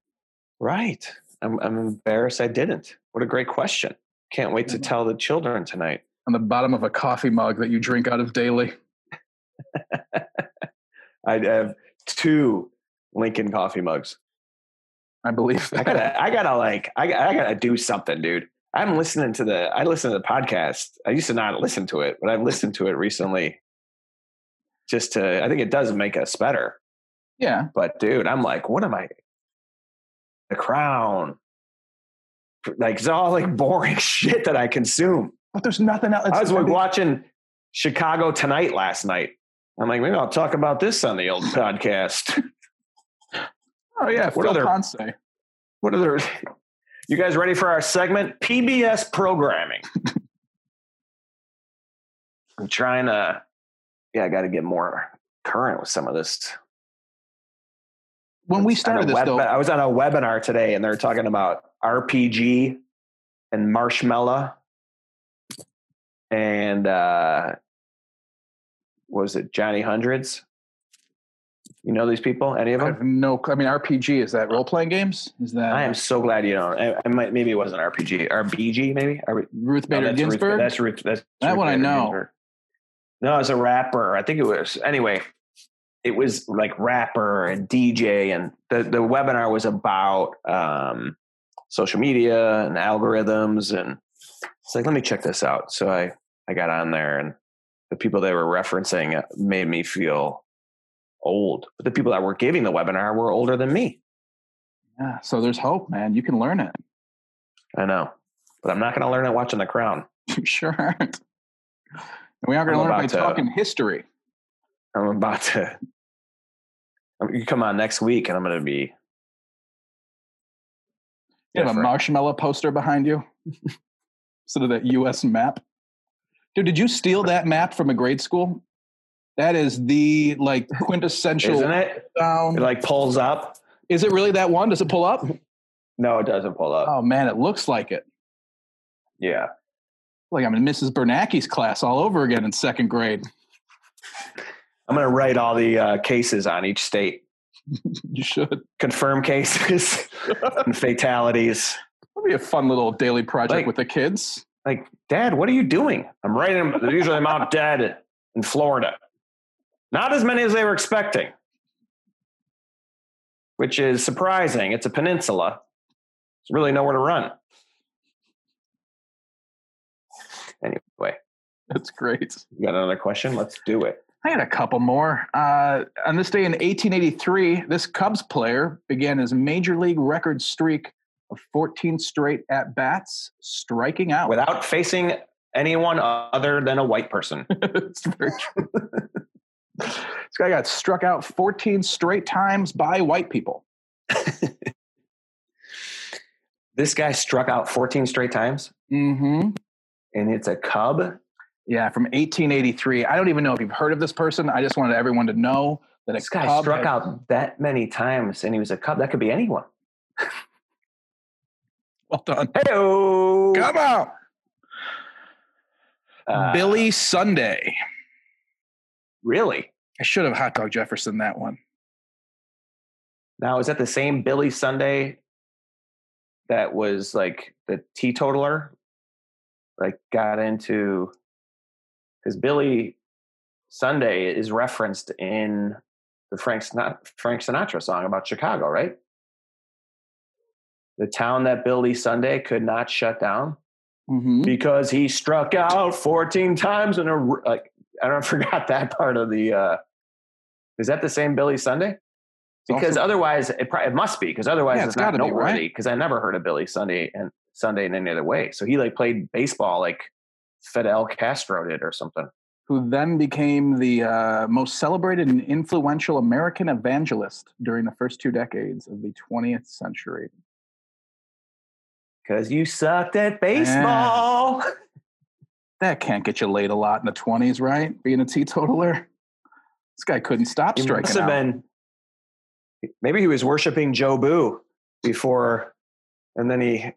Right. I'm, I'm embarrassed I didn't. What a great question. Can't wait to tell the children tonight. on the bottom of a coffee mug that you drink out of daily. [LAUGHS] I have two Lincoln coffee mugs. I believe I gotta, I gotta like, I, I gotta do something, dude. I'm listening to the, I listen to the podcast. I used to not listen to it, but I've listened to it recently. Just to, I think it does make us better. yeah. But dude, I'm like, what am I? The Crown, like it's all like [LAUGHS] boring shit that I consume. But there's nothing else. I was like watching Chicago Tonight last night. I'm like, maybe I'll talk about this on the old [LAUGHS] podcast. oh, yeah. what Phil other- Ponce. What are the? You guys ready for our segment? PBS programming. [LAUGHS] I'm trying to. Yeah, I got to get more current with some of this. When we started this, web- though, I was on a webinar today, and they're talking about RPG and Marshmello, and uh, was it Johnny Hundreds? You know these people? Any of I them? have no. I mean, RPG is that role playing games? Is that I am so glad you know. I, I might maybe it wasn't RPG, RBG maybe. Are, Ruth No, Bader that's Ruth- Ginsburg? that's Ruth. That's That Ruth one I know. Ginsburg. No, it's a rapper. I think it was. Anyway, it was like rapper and DJ, and the the webinar was about um, social media and algorithms, and it's like, let me check this out. So I I got on there, and the people they were referencing made me feel old, but the people that were giving the webinar were older than me. yeah. So there's hope, man. You can learn it. I know, but I'm not going to learn it watching The Crown. [LAUGHS] You sure aren't. And we aren't going to learn it by to- talking history. I'm about to. [LAUGHS] Um, you come on next week, and I'm going to be. You have a marshmallow poster behind you [LAUGHS] instead of that U.S. map. Dude, did you steal that map from a grade school? That is the like quintessential Isn't it? down. It like pulls up. is it really that one? Does it pull up? No, it doesn't pull up. Oh man, it looks like it. Yeah. Like I'm in Mrs. Bernanke's class all over again in second grade. I'm going to write all the uh, cases on each state, [LAUGHS] You should. confirm cases [LAUGHS] and fatalities. That'd be a fun little daily project Like- with the kids. Like, Dad, what are you doing? I'm writing them. Usually I'm out dead in Florida. Not as many as they were expecting, which is surprising. It's a peninsula. There's really nowhere to run. Anyway, That's great. you got another question? Let's do it. I had a couple more. Uh, on this day in 1883, this Cubs player began his major league record streak of 14 straight at bats, striking out. Without facing anyone other than a white person. [LAUGHS] it's very true. [LAUGHS] this guy got struck out 14 straight times by white people. [LAUGHS] This guy struck out 14 straight times, Mm-hmm. and it's a Cub. Yeah, from 1883. I don't even know if you've heard of this person. I just wanted everyone to know that This guy Cub struck had- out that many times, and he was a Cub. That could be anyone. [LAUGHS] Well done. Hey, Come out. Uh, Billy Sunday. Really? I should have hot dog Jefferson that one. Now, is that the same Billy Sunday that was like the teetotaler? Like, got into because Billy Sunday is referenced in the Frank Sinatra, Frank Sinatra song about Chicago, right? The town that Billy Sunday could not shut down Mm-hmm. because he struck out 14 times in a like I don't [LAUGHS] forgot that part of the uh is that the same Billy Sunday? Because also- otherwise it, probably, it must be because otherwise Yeah, it's, it's not right? noteworthy because I never heard of Billy Sunday and Sunday in any other way. So he like played baseball like Fidel Castro did or something. Who then became the uh, most celebrated and influential American evangelist during the first two decades of the 20th century. Because you sucked at baseball. [LAUGHS] That can't get you laid a lot in the 20s, right? Being a teetotaler. This guy couldn't stop He striking must have out. been maybe he was worshiping Joe Boo before and then he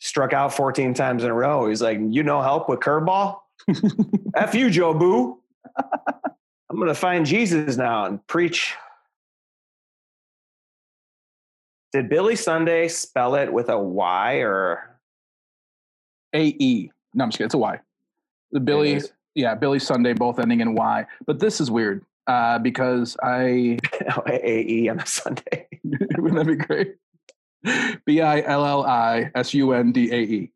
struck out 14 times in a row. He's like, you know help with curveball? [LAUGHS] F you, Joe Boo. I'm gonna find Jesus now and preach. Did Billy Sunday spell it with a Y or A-E. No, I'm just kidding. It's a Y. The Billy, yeah, Billy Sunday, both ending in Y. But this is weird uh, because I [LAUGHS] AE on a Sunday. [LAUGHS] wouldn't that be great? B I L L I S U N D A E.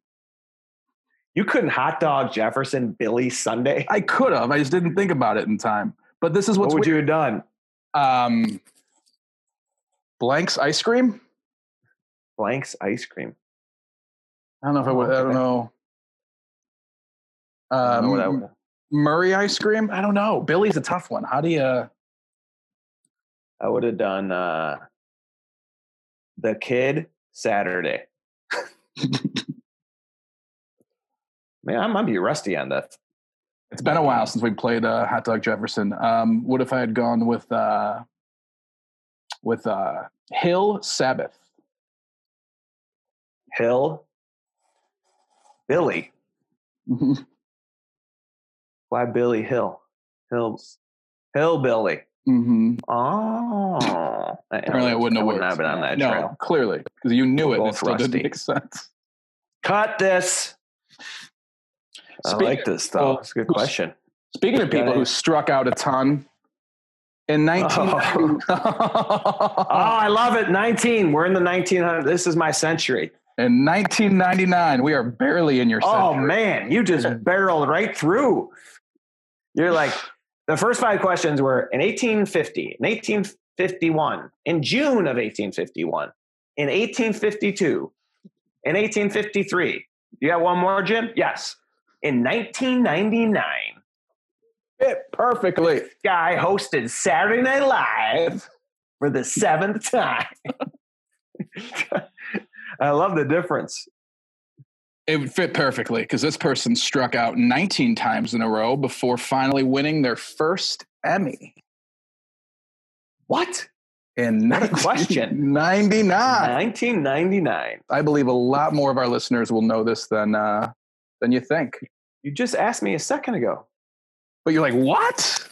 You couldn't hot dog Jefferson Billy Sunday. I could have. I just didn't think about it in time. But this is What would weird. you have done? Um, Blank's ice cream. Blank's ice cream. I don't know if I would. I don't know. Um, know what that would- Murray ice cream. I don't know. Billy's a tough one. How do you? I would have done uh, the kid Saturday. [LAUGHS] Man, I might be rusty on that. It's been a while since we played uh, Hot Dog Jefferson. Um, what if I had gone with uh, with uh, Hill Sabbath? Hill, Billy. [LAUGHS] Why Billy Hill? Hills, Hillbilly. Mm-hmm. Oh, Apparently, I wouldn't have worked. have been on that no, trail. clearly, because you knew We're it. and It still didn't make [LAUGHS] sense. Cut this. I like this though. well, It's a good question. Speaking of people who struck out a ton in [LAUGHS] 19. Oh, I love it. 19. We're in the 1900. This is my century. In 1999, we are barely in your century. Oh man, you just barreled right through. You're like the first five questions were in 1850, in 1851, in June of 1851, in 1852, in 1853. You got one more, Jim? Yes. In 1999, Fit perfectly. guy hosted Saturday Night Live for the seventh time. [LAUGHS] I love the difference. It would fit perfectly because this person struck out 19 times in a row before finally winning their first Emmy What? in What a question. 99. 1999. I believe a lot more of our listeners will know this than uh, than you think. You just asked me a second ago. But you're like, what?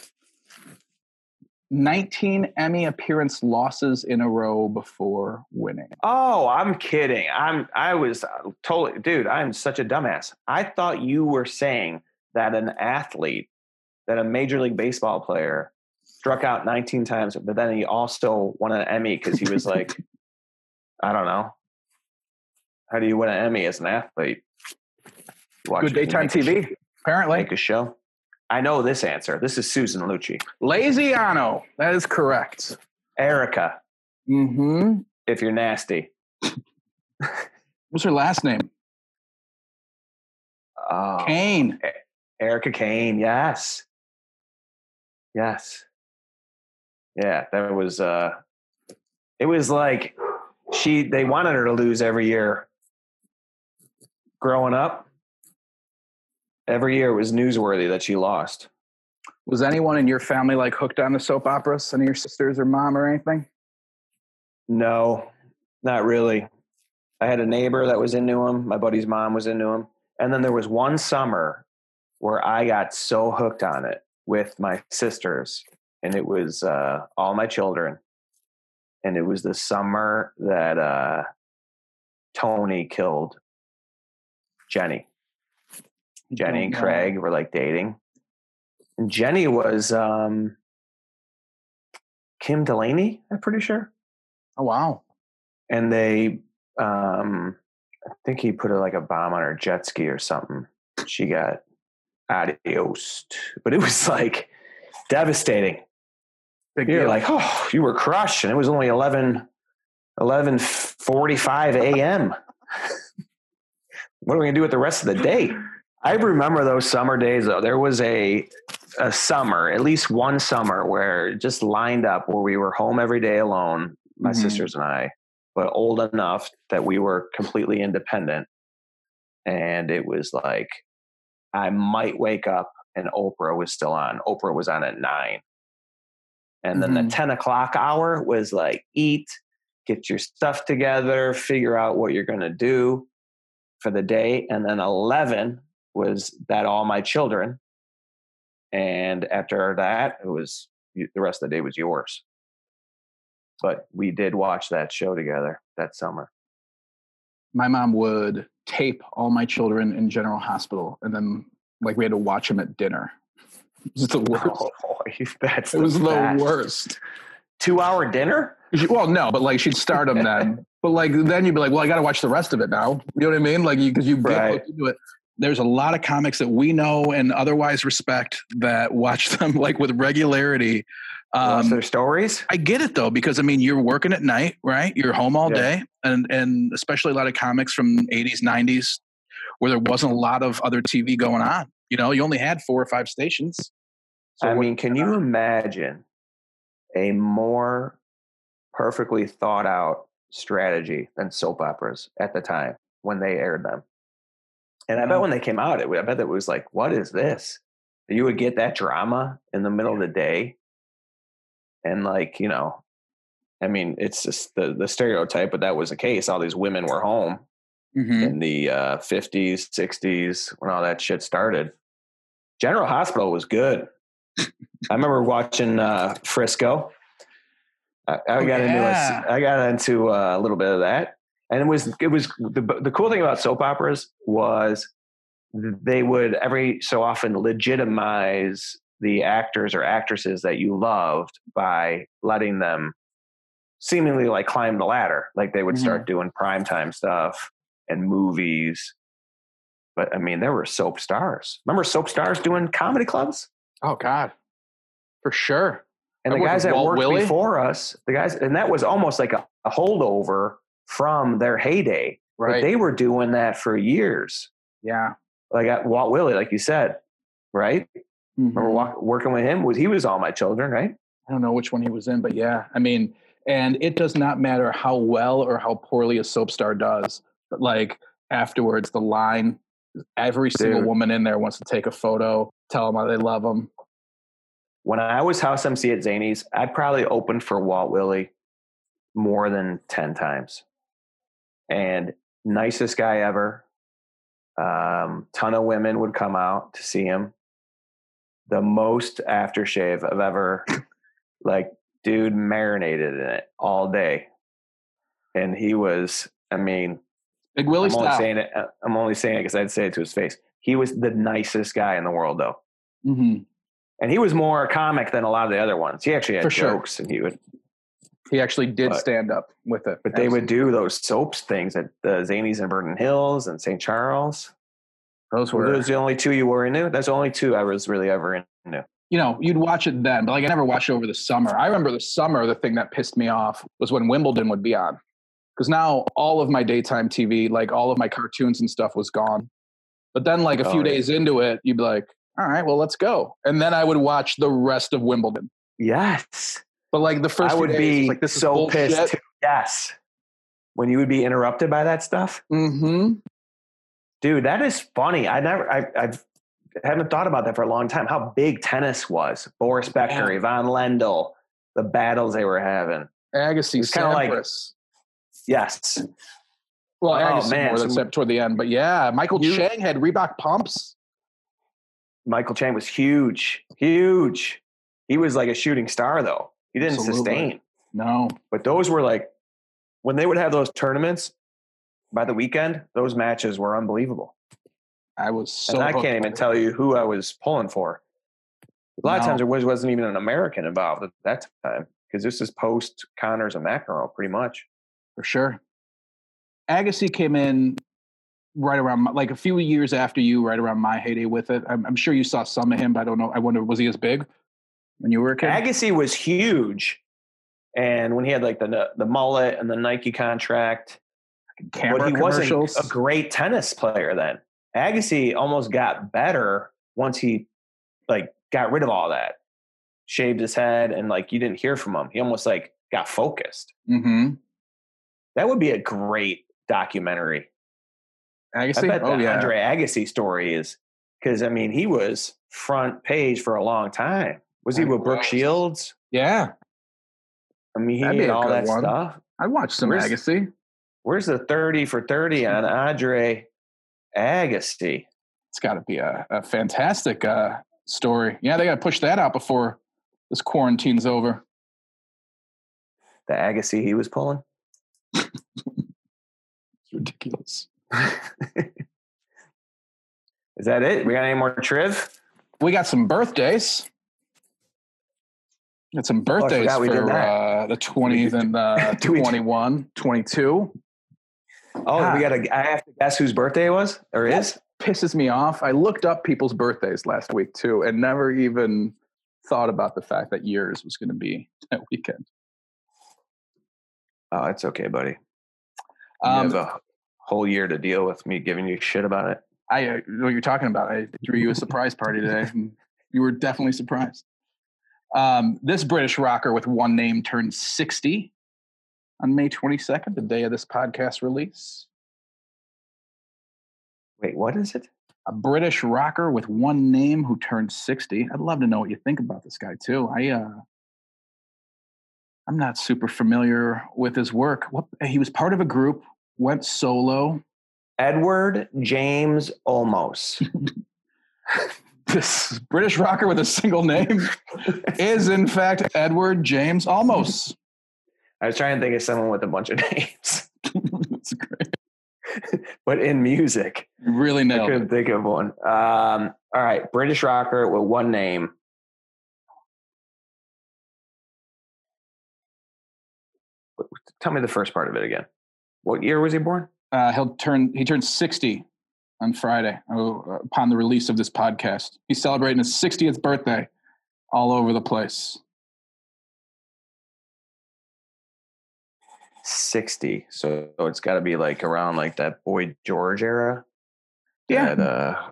19 Emmy appearance losses in a row before winning. Oh, I'm kidding. I'm I was uh, totally dude, I'm such a dumbass. I thought you were saying that an athlete, that a major league baseball player struck out 19 times, but then he also won an Emmy because he was like, [LAUGHS] I don't know. How do you win an Emmy as an athlete? Watch Good daytime TV, apparently. Make a show. I know this answer. This is Susan Lucci. Laziano. That is correct. Erica, Mm-hmm. if you're nasty. What's her last name? Oh, Kane. Erica Kane, yes. Yes. Yeah, that was uh it was like she they wanted her to lose every year growing up. Every year it was newsworthy that she lost. Was anyone in your family like hooked on the soap operas? Any of your sisters or mom or anything? No, not really. I had a neighbor that was into him. My buddy's mom was into him. And then there was one summer where I got so hooked on it with my sisters, and it was uh, all my children. And it was the summer that uh, Tony killed Jenny. Jenny and Craig were like dating. And Jenny was um, Kim Delaney, I'm pretty sure Oh wow. and they um i think he put a, like a bomb on her jet ski or something she got adios but it was like devastating Big you're deal. like oh you were crushed and it was only 11 11:45 a.m. what are we going to do with the rest of the day i remember those summer days though there was a a summer at least one summer where just lined up where we were home every day alone my Mhm. sisters and I, but old enough that we were completely independent. And it was like, I might wake up and Oprah was still on. Oprah was on at nine. And then Mhm. the 10 o'clock hour was like, eat, get your stuff together, figure out what you're going to do for the day. And then 11 was that all my children. And after that, it was the rest of the day was yours but we did watch that show together that summer. my mom would tape all my children in General Hospital and then like we had to watch them at dinner. [LAUGHS] It was the worst. Oh, [LAUGHS] that's it was the best. worst. Two hour dinner? Well, no, but like she'd start them then. [LAUGHS] but like then you'd be like, well, I got to watch the rest of it now. You know what I mean? Like because you, you Right. into it. There's a lot of comics that we know and otherwise respect that watch them [LAUGHS] like with regularity. Um, their stories? I get it though because I mean you're working at night, right? You're home all Yeah. day, and and especially a lot of comics from 80s, 90s, where there wasn't a lot of other TV going on. You know, you only had four or five stations. So I mean, can you imagine a more perfectly thought out strategy than soap operas at the time when they aired them? And I bet when they came out, it, I bet it was like, what is this? You would get that drama in the middle of the day. And like, you know, I mean, it's just the, the stereotype, but that was the case. All these women were home Mhm. in the uh, 50s, 60s, when all that shit started. General Hospital was good. I remember watching uh, Frisco. I, I Oh, got yeah. into a, I got into uh, a little bit of that, and it was it was the the cool thing about soap operas was they would every so often legitimize the actors or actresses that you loved by letting them seemingly like climb the ladder. Like they would start mm-hmm. doing primetime stuff and movies. But I mean, there were soap stars. Remember soap stars doing comedy clubs? Oh God, for sure. And I the guys that Walt worked Willey. before us, the guys, and that was almost like a, a holdover from their heyday. But Right. they were doing that for years. yeah. Like at Walt Willey, like you said, right? Remember Mhm. wa- working with him? Was he was all my children, right? I don't know which one he was in, but yeah, I mean, and it does not matter how well or how poorly a soap star does. But like afterwards, the line, every single Dude. woman in there wants to take a photo, tell them how they love them. When I was house MC at Zanies, I probably opened for Walt Willey more than 10 times. And nicest guy ever. Um, ton of women would come out to see him. The most aftershave I've ever, [COUGHS] like, dude marinated in it all day. And he was, I mean, Big Willie I'm only style. saying it. uh, I'm only saying it because I'd say it to his face. He was the nicest guy in the world, though, hmm and he was more a comic than a lot of the other ones. He actually had For sure. jokes, and he would. He actually did But- stand up with it. But they would do those soaps things at the Zanies in Vernon Hills and St. Charles. Those Were were, those the only two you were into? That's the only two I was really ever into. you know, you'd watch it then, but like I never watched it over the summer. I remember the summer, the thing that pissed me off was when Wimbledon would be on. Because now all of my daytime TV, like all of my cartoons and stuff was gone. But then, like a few Oh, yeah. days into it, you'd be like, all right, well, let's go. And then I would watch the rest of Wimbledon. Yes, But like the first I would days, be like, this so pissed. Too. Yes, when you would be interrupted by that stuff, Mm-hmm. dude. That is funny. I never. I, I've haven't thought about that for a long time. How big tennis was. Boris Becker, Yeah. Ivan Lendl, the battles they were having. Agassi, It's kinda like- Sampras. Yes, well, Oh, Agassi man, more than so- Sam- toward the end. But yeah, Michael You- Chang had Reebok pumps. Michael Chang was huge, huge. He was like a shooting star, though. He didn't Absolutely. sustain. No. But those were like when they would have those tournaments by the weekend. Those matches were unbelievable, I was so and I can't even tell you who I was pulling for. A lot of times there was, wasn't even an American involved at that time because this is post Connors and McEnroe, pretty much. for sure. Agassi came in right around my- like a few years after you, right around my heyday with it. I'm, I'm sure you saw some of him, but I don't know. I wonder, was he as big when you were a kid? Agassi was huge, and when he had like the the mullet and the Nike contract, Camera but he wasn't a great tennis player then. Agassi almost got better once he like got rid of all that, shaved his head, and like you didn't hear from him. He almost like got focused. mm-hmm. That would be a great documentary. I Agassi. bet Oh the yeah. Andre Agassi story is because I mean he was front page for a long time. Was he with Brooke. Shields? Yeah. I mean, he That'd be had all that one. stuff. I watched some Where's- Agassi. Where's the 30 for 30 on Andre Agassi? It's got to be a, a fantastic uh, story. Yeah, they got to push that out before this quarantine's over. The Agassi he was pulling? [LAUGHS] It's ridiculous. [LAUGHS] Is that it? We got any more triv? We got some birthdays. Got some birthdays forgot we did for that. uh, the 20th and uh, [LAUGHS] we do- 21, 22. Oh, Ah. we got to. I have to guess whose birthday it was or is. Pisses me off. I looked up people's birthdays last week too and never even thought about the fact that yours was going to be [LAUGHS] that weekend. Oh, it's okay, buddy. You Um, have a whole year to deal with me giving you shit about it. I uh, know what you're talking about. I threw you a surprise party today. and you were definitely surprised. Um, this British rocker with one name turned 60 on May 22nd, the day of this podcast release. Wait, what is it? A British rocker with one name who turned 60. I'd love to know what you think about this guy too. I uh I'm not super familiar with his work. What he was part of a group, went solo. Edward James Olmos. [LAUGHS] This British rocker with a single name [LAUGHS] is in fact Edward James Almost. I was trying to think of someone with a bunch of [LAUGHS] names, That's great. but in music, You really I couldn't it. think of one. Um, all right, British rocker with one name. Tell me the first part of it again. What year was he born? Uh, he'll turn. He turned sixty on Friday uh, upon the release of this podcast. He's celebrating his 60th birthday all over the place. 60. So it's got to be like around like that Boy George era. Yeah. That, uh,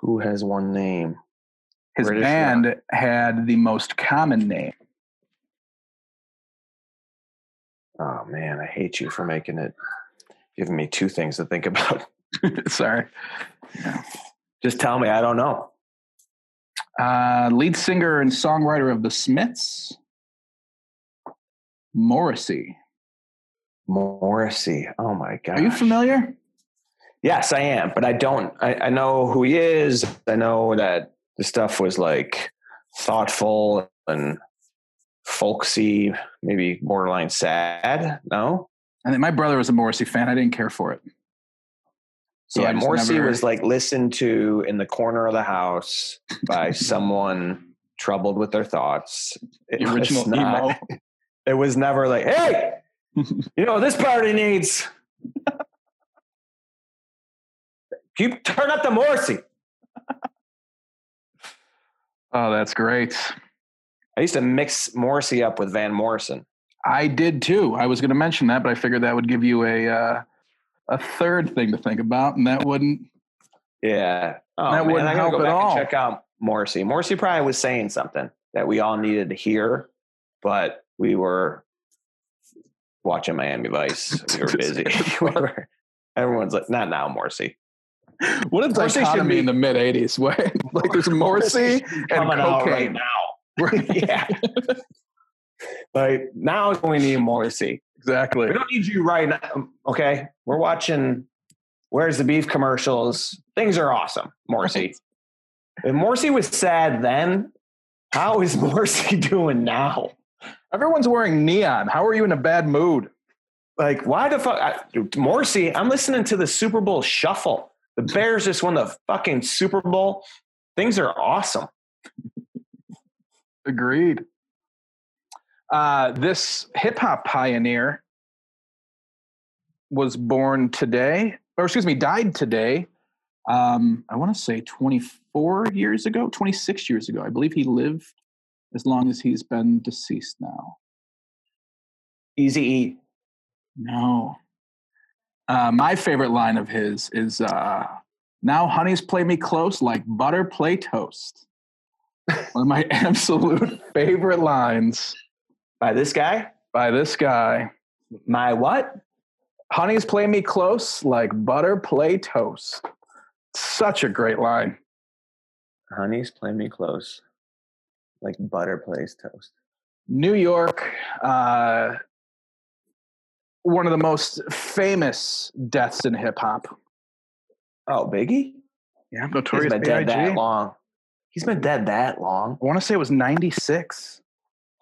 who has one name? His British band had the most common name. Oh man, I hate you for making it, giving me two things to think [LAUGHS] about. [LAUGHS] Sorry. Yeah. Just tell me, I don't know. Uh, lead singer and songwriter of the Smiths, Morrissey. Morrissey. Oh my god. Are you familiar? Yes, I am, but I don't. I, I know who he is. I know that the stuff was like thoughtful and folksy, maybe borderline sad. No, I think my brother was a Morrissey fan. I didn't care for it. So yeah, Morrissey never- was like listened to in the corner of the house by someone troubled with their thoughts. It the was original not- emo. [LAUGHS] It was never like, hey, [LAUGHS] you know this party needs. Keep turn up the Morrissey. Oh, that's great. I used to mix Morrissey up with Van Morrison. I did too. I was going to mention that, but I figured that would give you a uh, a third thing to think about, and that wouldn't. Yeah. Oh, That man, wouldn't I gotta help go at back all. And check out Morrissey. Morrissey probably was saying something that we all needed to hear, but we were watching Miami Vice. [LAUGHS] We were busy. [LAUGHS] we were, everyone's like, not now, Morrissey. What a Morrissey should dichotomy be- in the mid '80s, where like there's Morrissey and cocaine. right now. [LAUGHS] yeah. Like now we need Morrissey. Exactly. We don't need you right now. Okay. We're watching Where's the Beef commercials. Things are awesome, Morrissey. If Morrissey was sad then, how is [LAUGHS] Morrissey doing now? Everyone's wearing neon. How are you in a bad mood? Like, why the fuck? I, Morrissey, I'm listening to the Super Bowl shuffle. The Bears just won the fucking Super Bowl. Things are awesome. Agreed. Uh, this hip hop pioneer was born today, or excuse me, died today. Um, I want to say 24 years ago, 26 years ago. I believe he lived as long as he's been deceased now. Easy E. No. Uh, my favorite line of his is uh, Now honeys play me close like butter play toast. One of my [LAUGHS] absolute favorite lines By this guy? by this guy. My what? Honeys play me close like butter play toast. Such a great line. Honeys play me close. Like butter plays toast. New York, uh, one of the most famous deaths in hip hop. Oh, Biggie? Yeah, He's Notorious been dead that long. He's been dead that long. I want to say it was 96.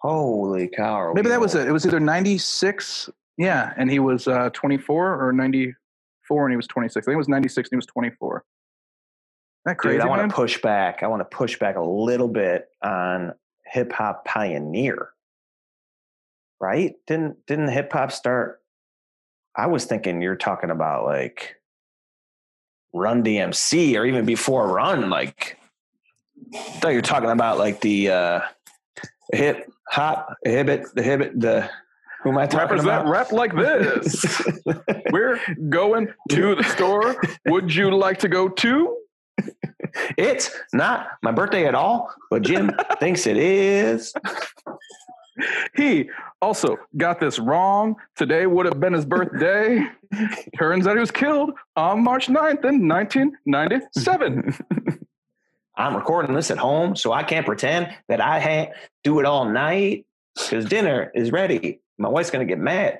Holy cow. Maybe that was it. It was either 96, yeah, and he was uh, 24 or 94 and he was 26. I think it was 96 and he was 24. that crazy, Dude, I want to push back. I want to push back a little bit on hip hop pioneer. Right? Didn't didn't hip hop start? I was thinking you're talking about like Run DMC or even before Run. Like, I thought you were talking about like the uh, hip hop, hibbit, the hibbit, the. Who am I talking Rappers that about? rap like this. [LAUGHS] We're going to the store. Would you like to go too? It's not my birthday at all, but Jim [LAUGHS] thinks it is. He also got this wrong. Today would have been his birthday. [LAUGHS] Turns out he was killed on March 9th in 1997. I'm recording this at home, so I can't pretend that I had do it all night because dinner is ready. My wife's gonna get mad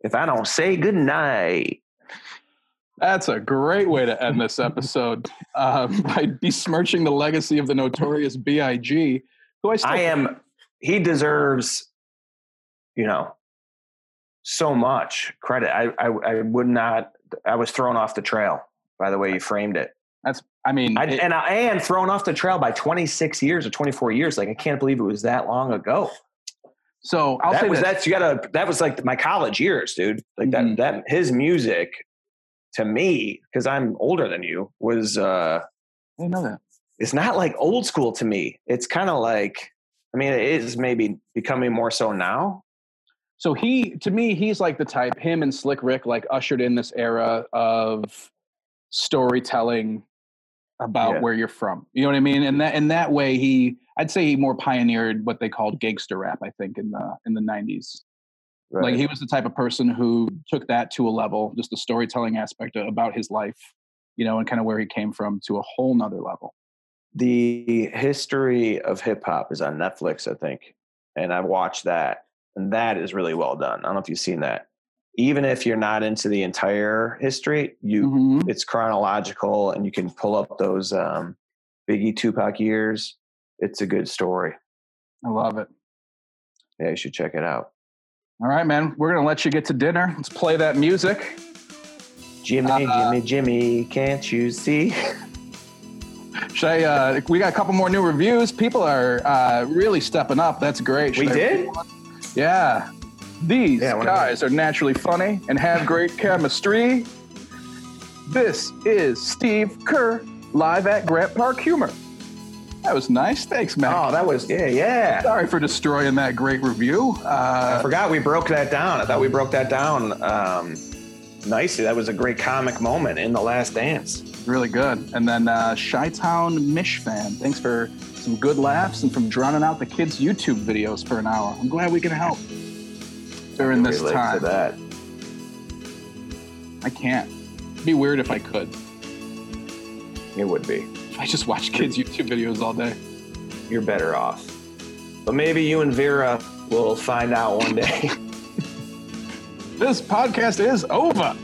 if I don't say good night. That's a great way to end this episode [LAUGHS] um, by besmirching the legacy of the notorious B.I.G., who I still I am. He deserves, you know, so much credit. I, I, I would not. I was thrown off the trail by the way you framed it. That's, I mean, I, it- and I and thrown off the trail by 26 years or 24 years. Like I can't believe it was that long ago. so I'll say that was this. that's you gotta that was like my college years, dude. Like that that his music to me, because I'm older than you, was uh I didn't know that. it's not like old school to me. It's kind of like I mean, it is maybe becoming more so now. So he, to me, he's like the type. Him and Slick Rick like ushered in this era of storytelling about Yeah. where you're from. You know what I mean? And that in that way, he, I'd say he more pioneered what they called gangster rap. I think in the in the '90s. Like he was the type of person who took that to a level, just the storytelling aspect about his life, you know, and kind of where he came from to a whole nother level. the history of hip hop is on Netflix, I think, and I've watched that, and that is really well done. I don't know if you've seen that. Even if you're not into the entire history, you Mhm. it's chronological, and you can pull up those um, Biggie, Tupac years. It's a good story. I love it. Yeah, you should check it out. All right, man. We're gonna let you get to dinner. Let's play that music. Jimmy, Uh, Jimmy, Jimmy, can't you see? [LAUGHS] Should I, uh, we got a couple more new reviews. People are uh, really stepping up. That's great. Should We I- did? Yeah. These Yeah, guys are naturally funny and have great chemistry. This is Steve Kerr live at Grant Park Humor. That was nice. Thanks, man. Oh, that was yeah, yeah. Sorry for destroying that great review. Uh, I forgot we broke that down. I thought we broke that down um, nicely. That was a great comic moment in the Last Dance. really good. And then uh, Chi-Town Mish fan. Thanks for some good laughs and from drowning out the kids' YouTube videos for an hour. I'm glad we can help during this time. to that. I can't. It'd be weird if I could. It would be. If I just watch kids' YouTube videos all day. You're better off. But maybe you and Vera will find out one day. [LAUGHS] This podcast is over.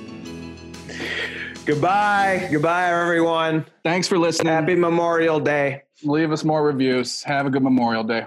Goodbye. Goodbye, everyone. Thanks for listening. Happy Memorial Day. Leave us more reviews. Have a good Memorial Day.